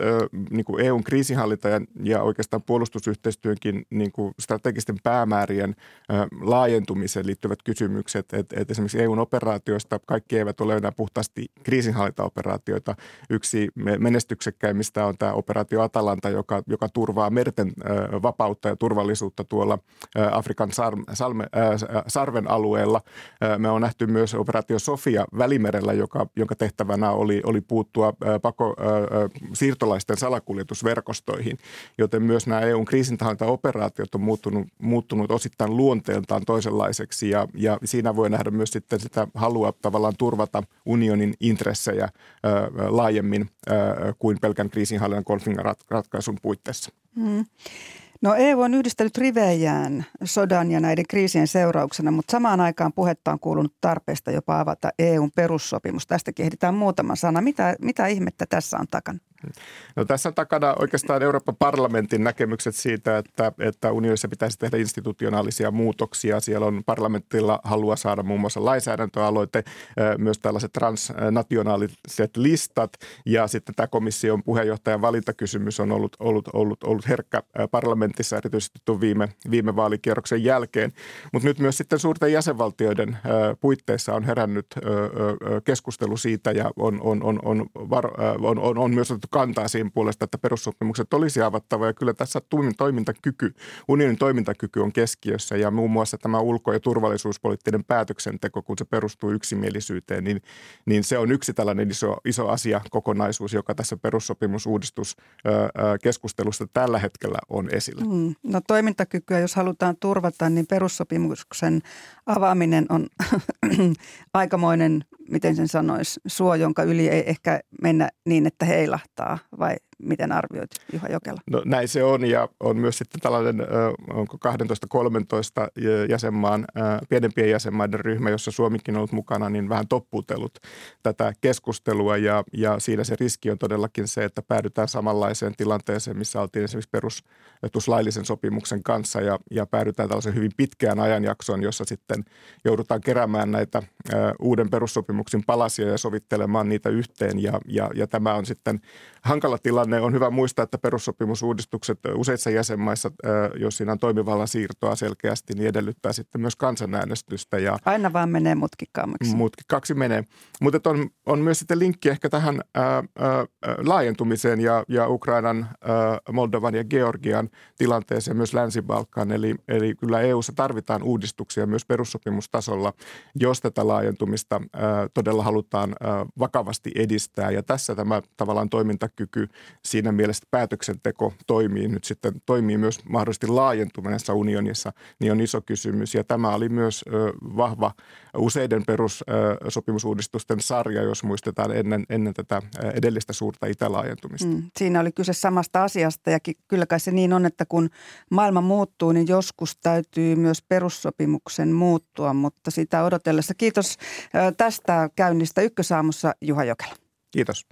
niin kuin EUn kriisinhallinta ja, ja oikeastaan puolustusyhteistyönkin niin kuin strategisten päämäärien laajentumiseen liittyvät kysymykset. Että et esimerkiksi EUn operaatioista kaikki eivät ole enää puhtaasti kriisinhallintaoperaatioita. Yksi menestyksekkäimmistä on tämä operaatio Atalanta, joka, joka turvaa merten vapautta ja turvallisuutta tuolla Afrikan salme, sarven alueella. Me on nähty myös operaatio Sofia Välimerellä, joka, jonka tehtävänä oli, oli puuttua pako, siirtolaisten salakuljetusverkostoihin, joten myös nämä EUn kriisinhallintaoperaatiot on muuttunut, muuttunut osittain luonteeltaan toisenlaiseksi ja, ja siinä voi nähdä myös sitten sitä halua tavallaan turvata unionin intressejä laajemmin kuin pelkän kriisinhallinnan konfliktin ratkaisun puitteissa. Hmm. No EU on yhdistänyt rivejään sodan ja näiden kriisien seurauksena, mutta samaan aikaan puhetta on kuulunut tarpeesta jopa avata EUn perussopimus. Tästä kehditään muutama sana. Mitä, mitä ihmettä tässä on takana? No tässä on takana oikeastaan Euroopan parlamentin näkemykset siitä, että, että unionissa pitäisi tehdä institutionaalisia muutoksia. Siellä on parlamentilla halua saada muun muassa lainsäädäntöaloite, myös tällaiset transnationaaliset listat ja sitten tämä komission puheenjohtajan valintakysymys on ollut, ollut, ollut, ollut herkkä parlamentissa erityisesti tuon viime, viime vaalikierroksen jälkeen. Mutta nyt myös sitten suurten jäsenvaltioiden puitteissa on herännyt keskustelu siitä ja on, on, on, on, on, on, on myös otettu kantaa siihen puolesta, että perussopimukset olisi avattava. Ja kyllä tässä toimintakyky, unionin toimintakyky on keskiössä ja muun muassa tämä ulko- ja turvallisuuspoliittinen päätöksenteko, kun se perustuu yksimielisyyteen, niin, niin se on yksi tällainen iso, iso asia, kokonaisuus, joka tässä perussopimusuudistuskeskustelussa tällä hetkellä on esillä. Mm, no toimintakykyä, jos halutaan turvata, niin perussopimuksen avaaminen on aikamoinen miten sen sanoisi, suo, jonka yli ei ehkä mennä niin, että heilahtaa vai miten arvioit Juha Jokela? No näin se on ja on myös sitten tällainen, onko 12-13 jäsenmaan, pienempien jäsenmaiden ryhmä, jossa Suomikin on ollut mukana, niin vähän topputellut tätä keskustelua ja, ja siinä se riski on todellakin se, että päädytään samanlaiseen tilanteeseen, missä oltiin esimerkiksi perustuslaillisen sopimuksen kanssa ja, ja päädytään tällaisen hyvin pitkään ajanjaksoon, jossa sitten joudutaan keräämään näitä uuden perussopimuksen palasia ja sovittelemaan niitä yhteen ja, ja, ja tämä on sitten hankala tilanne. On hyvä muistaa, että perussopimusuudistukset useissa jäsenmaissa, jos siinä on toimivallan siirtoa selkeästi, niin edellyttää sitten myös kansanäänestystä. Ja Aina vaan menee mutkikkaammaksi. Mutkikkaksi menee. Mutta on, on myös sitten linkki ehkä tähän ää, ää, laajentumiseen ja, ja Ukrainan, ää, Moldovan ja Georgian tilanteeseen myös Länsi-Balkan. Eli, eli kyllä EUssa tarvitaan uudistuksia myös perussopimustasolla, jos tätä laajentumista ää, todella halutaan ää, vakavasti edistää. Ja tässä tämä tavallaan toimintakyky siinä mielessä päätöksenteko toimii nyt sitten, toimii myös mahdollisesti laajentuneessa unionissa, niin on iso kysymys. Ja tämä oli myös vahva useiden perussopimusuudistusten sarja, jos muistetaan ennen, ennen tätä edellistä suurta itälaajentumista. Mm, siinä oli kyse samasta asiasta ja kyllä kai se niin on, että kun maailma muuttuu, niin joskus täytyy myös perussopimuksen muuttua, mutta sitä odotellessa. Kiitos tästä käynnistä Ykkösaamussa Juha Jokela. Kiitos.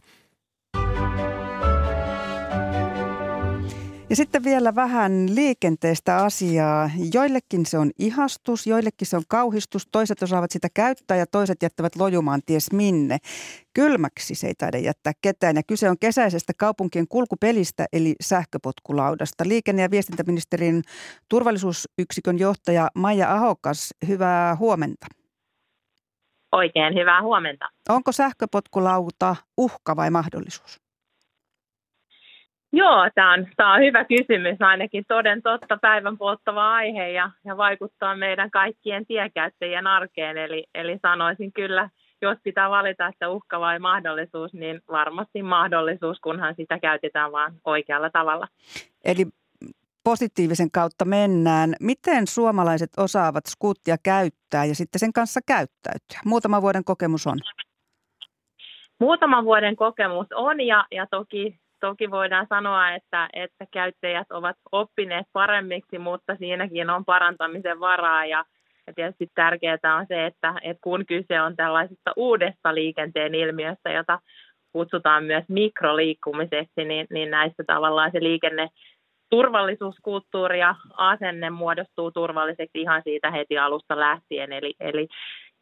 Ja sitten vielä vähän liikenteestä asiaa. Joillekin se on ihastus, joillekin se on kauhistus, toiset osaavat sitä käyttää ja toiset jättävät lojumaan ties minne. Kylmäksi se ei taida jättää ketään ja kyse on kesäisestä kaupunkien kulkupelistä eli sähköpotkulaudasta. Liikenne- ja viestintäministerin turvallisuusyksikön johtaja Maija Ahokas, hyvää huomenta. Oikein hyvää huomenta. Onko sähköpotkulauta uhka vai mahdollisuus? Joo, tämä on, tämä on hyvä kysymys, ainakin toden totta päivän polttava aihe ja, ja vaikuttaa meidän kaikkien tiekäyttäjien arkeen. Eli, eli sanoisin kyllä, jos pitää valita, että uhka vai mahdollisuus, niin varmasti mahdollisuus, kunhan sitä käytetään vaan oikealla tavalla. Eli positiivisen kautta mennään. Miten suomalaiset osaavat skuttia käyttää ja sitten sen kanssa käyttäytyä? Muutama vuoden kokemus on. Muutaman vuoden kokemus on ja, ja toki toki voidaan sanoa, että, että käyttäjät ovat oppineet paremmiksi, mutta siinäkin on parantamisen varaa ja, ja tietysti tärkeää on se, että, että kun kyse on tällaisesta uudesta liikenteen ilmiöstä, jota kutsutaan myös mikroliikkumiseksi, niin, niin näissä tavallaan se liikenne turvallisuuskulttuuri ja asenne muodostuu turvalliseksi ihan siitä heti alusta lähtien. Eli, eli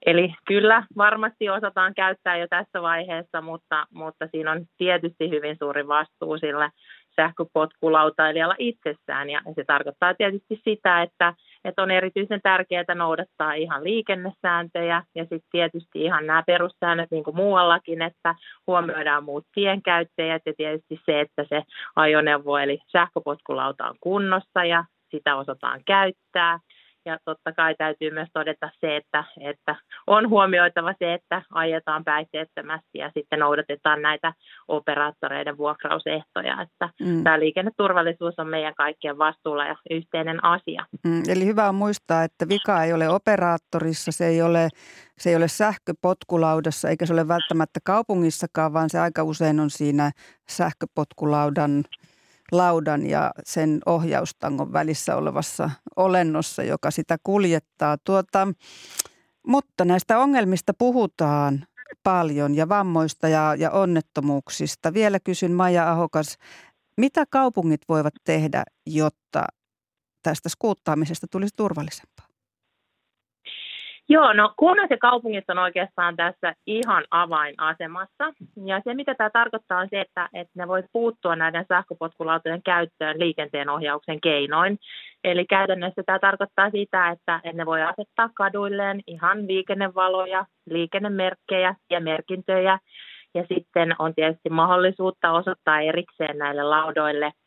Eli kyllä varmasti osataan käyttää jo tässä vaiheessa, mutta, mutta siinä on tietysti hyvin suuri vastuu sillä sähköpotkulautailijalla itsessään. Ja se tarkoittaa tietysti sitä, että, että on erityisen tärkeää noudattaa ihan liikennesääntöjä ja sitten tietysti ihan nämä perussäännöt niin kuin muuallakin, että huomioidaan muut tienkäyttäjät ja tietysti se, että se ajoneuvo eli sähköpotkulauta on kunnossa ja sitä osataan käyttää – ja totta kai täytyy myös todeta se, että, että on huomioitava se, että ajetaan päihteettömästi ja sitten noudatetaan näitä operaattoreiden vuokrausehtoja. Että mm. tämä liikenneturvallisuus on meidän kaikkien vastuulla ja yhteinen asia. Mm, eli hyvä on muistaa, että vika ei ole operaattorissa, se ei ole, se ei ole sähköpotkulaudassa eikä se ole välttämättä kaupungissakaan, vaan se aika usein on siinä sähköpotkulaudan laudan ja sen ohjaustangon välissä olevassa olennossa, joka sitä kuljettaa. Tuota, mutta näistä ongelmista puhutaan paljon ja vammoista ja, ja onnettomuuksista. Vielä kysyn Maija Ahokas, mitä kaupungit voivat tehdä, jotta tästä skuuttaamisesta tulisi turvallisempaa? Joo, no kunnat ja kaupungit on oikeastaan tässä ihan avainasemassa. Ja se, mitä tämä tarkoittaa, on se, että, että ne voi puuttua näiden sähköpotkulautojen käyttöön liikenteen ohjauksen keinoin. Eli käytännössä tämä tarkoittaa sitä, että ne voi asettaa kaduilleen ihan liikennevaloja, liikennemerkkejä ja merkintöjä. Ja sitten on tietysti mahdollisuutta osoittaa erikseen näille laudoille –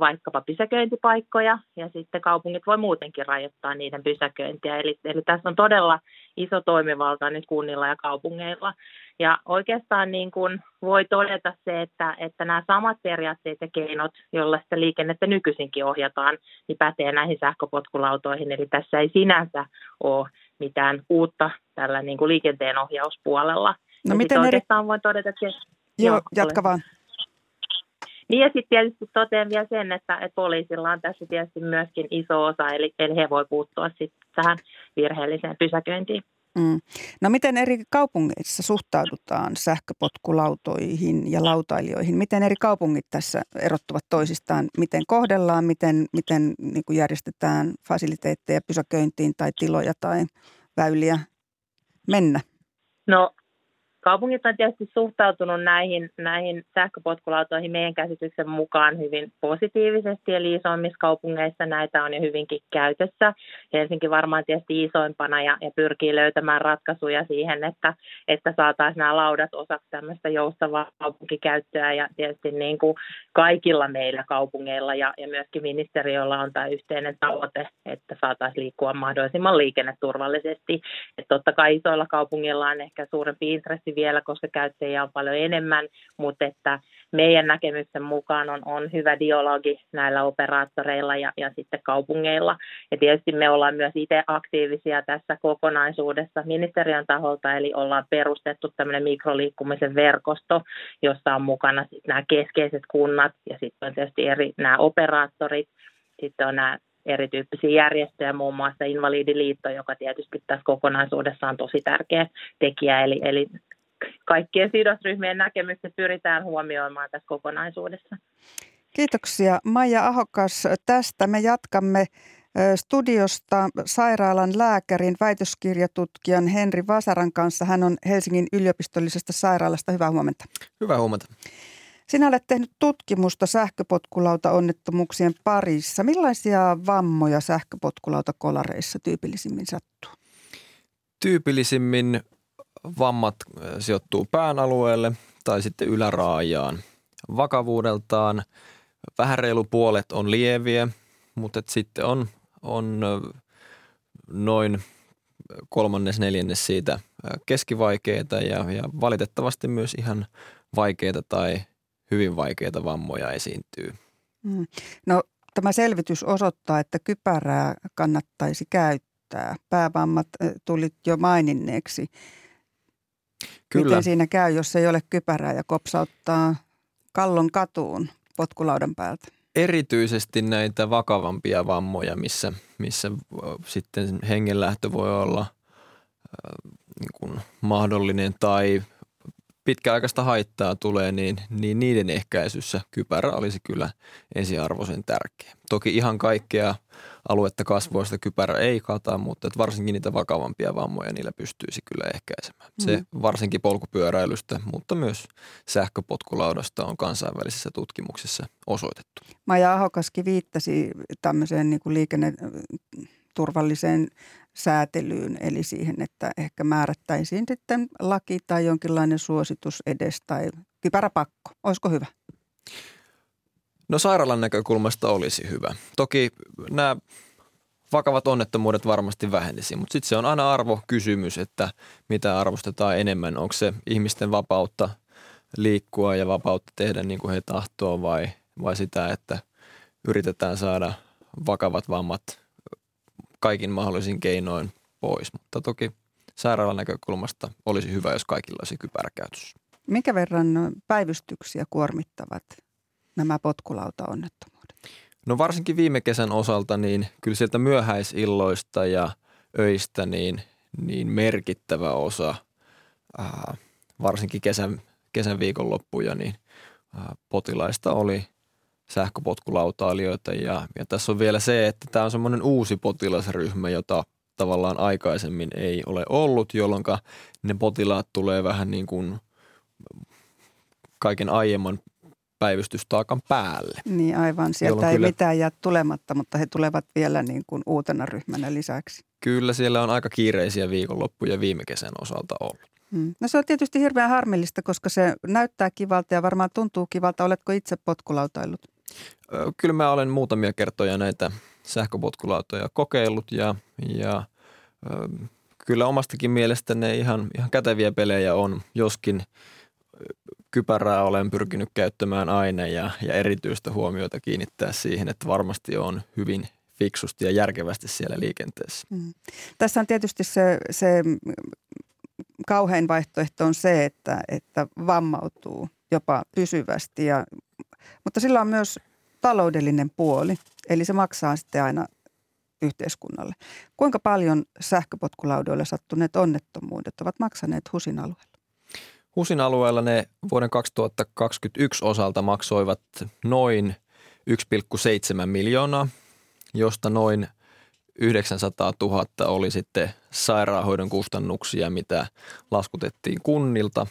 vaikkapa pysäköintipaikkoja ja sitten kaupungit voi muutenkin rajoittaa niiden pysäköintiä. Eli, eli tässä on todella iso toimivalta nyt kunnilla ja kaupungeilla. Ja oikeastaan niin kuin voi todeta se, että, että nämä samat periaatteet ja keinot, joilla sitä liikennettä nykyisinkin ohjataan, niin pätee näihin sähköpotkulautoihin. Eli tässä ei sinänsä ole mitään uutta tällä niin kuin liikenteen ohjauspuolella. No ja miten eri... voin todeta, että... Joo, joo jatka vaan. Niin ja sitten tietysti totean vielä sen, että, että poliisilla on tässä tietysti myöskin iso osa, eli, eli he voi puuttua sitten tähän virheelliseen pysäköintiin. Mm. No miten eri kaupungeissa suhtaudutaan sähköpotkulautoihin ja lautailijoihin? Miten eri kaupungit tässä erottuvat toisistaan? Miten kohdellaan, miten, miten niin kuin järjestetään fasiliteetteja pysäköintiin tai tiloja tai väyliä mennä? No Kaupungit on tietysti suhtautunut näihin, näihin sähköpotkulautoihin meidän käsityksen mukaan hyvin positiivisesti, eli isoimmissa kaupungeissa näitä on jo hyvinkin käytössä. Helsinki varmaan tietysti isoimpana ja, ja pyrkii löytämään ratkaisuja siihen, että, että saataisiin nämä laudat osaksi tämmöistä joustavaa kaupunkikäyttöä ja tietysti niin kuin kaikilla meillä kaupungeilla ja, ja myöskin ministeriöllä on tämä yhteinen tavoite, että saataisiin liikkua mahdollisimman liikenneturvallisesti. Että totta kai isoilla kaupungilla on ehkä suurempi intressi vielä, koska käyttäjiä on paljon enemmän, mutta että meidän näkemyksen mukaan on, on hyvä dialogi näillä operaattoreilla ja, ja sitten kaupungeilla. Ja tietysti me ollaan myös itse aktiivisia tässä kokonaisuudessa ministeriön taholta, eli ollaan perustettu tämmöinen mikroliikkumisen verkosto, jossa on mukana sitten nämä keskeiset kunnat ja sitten on tietysti eri nämä operaattorit, sitten on nämä erityyppisiä järjestöjä, muun muassa Invalidiliitto, joka tietysti tässä kokonaisuudessa on tosi tärkeä tekijä, eli, eli kaikkien sidosryhmien näkemykset pyritään huomioimaan tässä kokonaisuudessa. Kiitoksia Maija Ahokas tästä. Me jatkamme studiosta sairaalan lääkärin väitöskirjatutkijan Henri Vasaran kanssa. Hän on Helsingin yliopistollisesta sairaalasta. Hyvää huomenta. Hyvää huomenta. Sinä olet tehnyt tutkimusta sähköpotkulauta-onnettomuuksien parissa. Millaisia vammoja sähköpotkulautakolareissa tyypillisimmin sattuu? Tyypillisimmin vammat sijoittuu pään alueelle tai sitten yläraajaan. Vakavuudeltaan vähän reilu puolet on lieviä, mutta sitten on, on noin kolmannes neljännes siitä keskivaikeita ja, ja valitettavasti myös ihan vaikeita tai hyvin vaikeita vammoja esiintyy. Mm. No tämä selvitys osoittaa, että kypärää kannattaisi käyttää. Päävammat tulit jo maininneeksi. Kyllä. Miten siinä käy, jos ei ole kypärää ja kopsauttaa kallon katuun potkulaudan päältä? Erityisesti näitä vakavampia vammoja, missä, missä sitten hengenlähtö voi olla äh, niin kuin mahdollinen tai pitkäaikaista haittaa tulee, niin, niin niiden ehkäisyssä kypärä olisi kyllä ensiarvoisen tärkeä. Toki ihan kaikkea aluetta kasvoista kypärä ei kata, mutta että varsinkin niitä vakavampia vammoja niillä pystyisi kyllä ehkäisemään. Se mm. varsinkin polkupyöräilystä, mutta myös sähköpotkulaudasta on kansainvälisissä tutkimuksissa osoitettu. Maja Ahokaskin viittasi tämmöiseen niin kuin liikenneturvalliseen säätelyyn, eli siihen, että ehkä määrättäisiin sitten laki tai jonkinlainen suositus edes tai kypäräpakko. Olisiko hyvä? No sairaalan näkökulmasta olisi hyvä. Toki nämä vakavat onnettomuudet varmasti vähenisi, mutta sitten se on aina arvokysymys, että mitä arvostetaan enemmän. Onko se ihmisten vapautta liikkua ja vapautta tehdä niin kuin he tahtoo vai, vai sitä, että yritetään saada vakavat vammat kaikin mahdollisin keinoin pois. Mutta toki sairaalan näkökulmasta olisi hyvä, jos kaikilla olisi kypärä käytössä. Minkä verran päivystyksiä kuormittavat nämä potkulauta-onnettomuudet? No varsinkin viime kesän osalta, niin kyllä sieltä myöhäisilloista ja öistä niin, niin merkittävä osa, ää, varsinkin kesän, kesän viikonloppuja, niin ää, potilaista oli sähköpotkulautailijoita. Ja, ja tässä on vielä se, että tämä on semmoinen uusi potilasryhmä, jota tavallaan aikaisemmin ei ole ollut, jolloin ne potilaat tulee vähän niin kuin kaiken aiemman päivystystaakan päälle. Niin aivan, sieltä ei kyllä, mitään jää tulematta, mutta he tulevat vielä niin kuin uutena ryhmänä lisäksi. Kyllä, siellä on aika kiireisiä viikonloppuja viime kesän osalta ollut. Hmm. No se on tietysti hirveän harmillista, koska se näyttää kivalta ja varmaan tuntuu kivalta. Oletko itse potkulautailut? Kyllä mä olen muutamia kertoja näitä sähköpotkulautoja kokeillut ja, ja kyllä omastakin mielestä ne ihan, ihan käteviä pelejä on, joskin kypärää olen pyrkinyt käyttämään aina ja, ja erityistä huomiota kiinnittää siihen, että varmasti on hyvin fiksusti ja järkevästi siellä liikenteessä. Mm. Tässä on tietysti se, se kauhein vaihtoehto on se, että, että vammautuu jopa pysyvästi, ja, mutta sillä on myös taloudellinen puoli, eli se maksaa sitten aina yhteiskunnalle. Kuinka paljon sähköpotkulaudoilla sattuneet onnettomuudet ovat maksaneet HUSin alueella? HUSin alueella ne vuoden 2021 osalta maksoivat noin 1,7 miljoonaa, josta noin 900 000 oli sitten sairaanhoidon kustannuksia, mitä laskutettiin kunnilta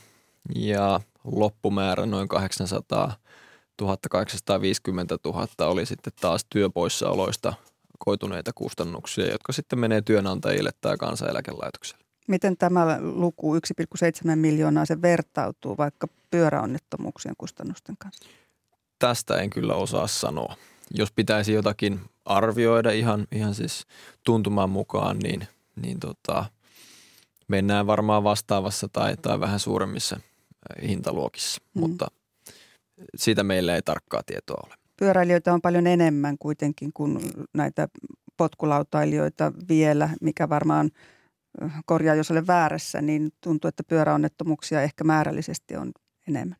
ja loppumäärä noin 800 1850 000 oli sitten taas työpoissaoloista koituneita kustannuksia, jotka sitten menee työnantajille tai kansaneläkelaitokselle. Miten tämä luku 1,7 miljoonaa se vertautuu vaikka pyöräonnettomuuksien kustannusten kanssa? Tästä en kyllä osaa sanoa. Jos pitäisi jotakin arvioida ihan, ihan siis tuntumaan mukaan, niin, niin tota, mennään varmaan vastaavassa tai, tai vähän suuremmissa hintaluokissa, mm. mutta siitä meillä ei tarkkaa tietoa ole. Pyöräilijöitä on paljon enemmän kuitenkin kuin näitä potkulautailijoita vielä, mikä varmaan – korjaa jos olen väärässä, niin tuntuu, että pyöräonnettomuuksia ehkä määrällisesti on enemmän.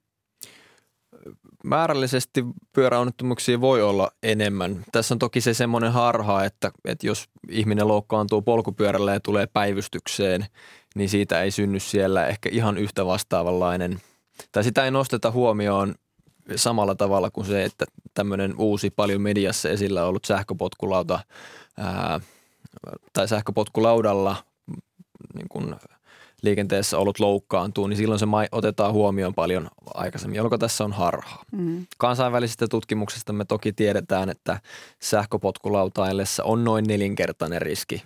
Määrällisesti pyöräonnettomuuksia voi olla enemmän. Tässä on toki se semmoinen harha, että, että jos ihminen loukkaantuu polkupyörällä ja tulee päivystykseen, niin siitä ei synny siellä ehkä ihan yhtä vastaavanlainen, tai sitä ei nosteta huomioon samalla tavalla kuin se, että tämmöinen uusi paljon mediassa esillä ollut sähköpotkulauta ää, tai sähköpotkulaudalla niin kuin liikenteessä ollut loukkaantuu, niin silloin se otetaan huomioon paljon aikaisemmin, jolloin tässä on harhaa. Mm. Kansainvälisistä tutkimuksista me toki tiedetään, että sähköpotkulautaillessa on noin nelinkertainen riski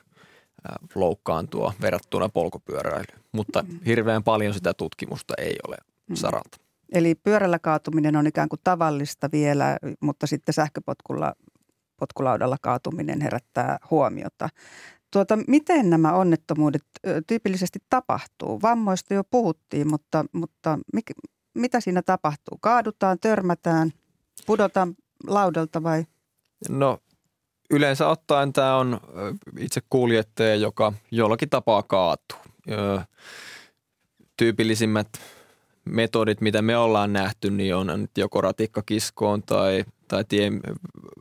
loukkaantua verrattuna polkupyöräilyyn, mutta mm. hirveän paljon sitä tutkimusta ei ole mm. saralta. Eli pyörällä kaatuminen on ikään kuin tavallista vielä, mutta sitten sähköpotkulla potkulaudalla kaatuminen herättää huomiota. Tuota, miten nämä onnettomuudet tyypillisesti tapahtuu? Vammoista jo puhuttiin, mutta, mutta mik, mitä siinä tapahtuu? Kaadutaan, törmätään, pudotaan laudalta vai? No yleensä ottaen tämä on itse kuljettaja, joka jollakin tapaa kaatuu. Tyypillisimmät metodit, mitä me ollaan nähty, niin on nyt joko ratikkakiskoon tai, tai tien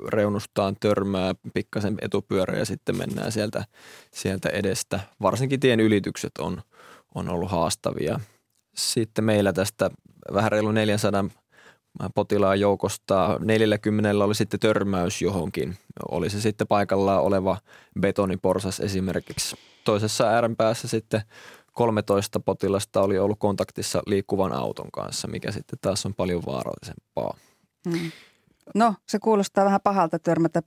reunustaan törmää pikkasen etupyörä ja sitten mennään sieltä, sieltä edestä. Varsinkin tien ylitykset on, on ollut haastavia. sitten meillä tästä vähän reilu 400 potilaan joukosta 40 oli sitten törmäys johonkin. Oli se sitten paikallaan oleva betoniporsas esimerkiksi. Toisessa ääränpäässä sitten 13 potilasta oli ollut kontaktissa liikkuvan auton kanssa, mikä sitten taas on paljon vaarallisempaa. Hmm. No, se kuulostaa vähän pahalta törmätä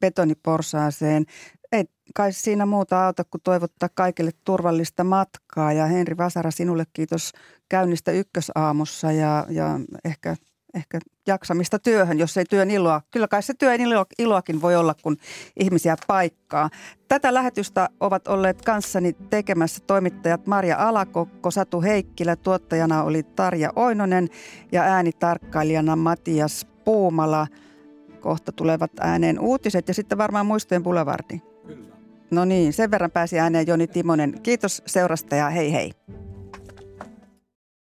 betoniporsaaseen. Ei kai siinä muuta auta kuin toivottaa kaikille turvallista matkaa. Ja Henri Vasara, sinulle kiitos käynnistä ykkösaamussa ja, ja ehkä ehkä jaksamista työhön, jos ei työn iloa. Kyllä kai se työn ilo, iloakin voi olla, kun ihmisiä paikkaa. Tätä lähetystä ovat olleet kanssani tekemässä toimittajat Maria Alakokko, Satu Heikkilä, tuottajana oli Tarja Oinonen ja äänitarkkailijana Matias Puumala. Kohta tulevat ääneen uutiset ja sitten varmaan muistojen Boulevardi. Kyllä. No niin, sen verran pääsi ääneen Joni Timonen. Kiitos seurasta ja hei hei.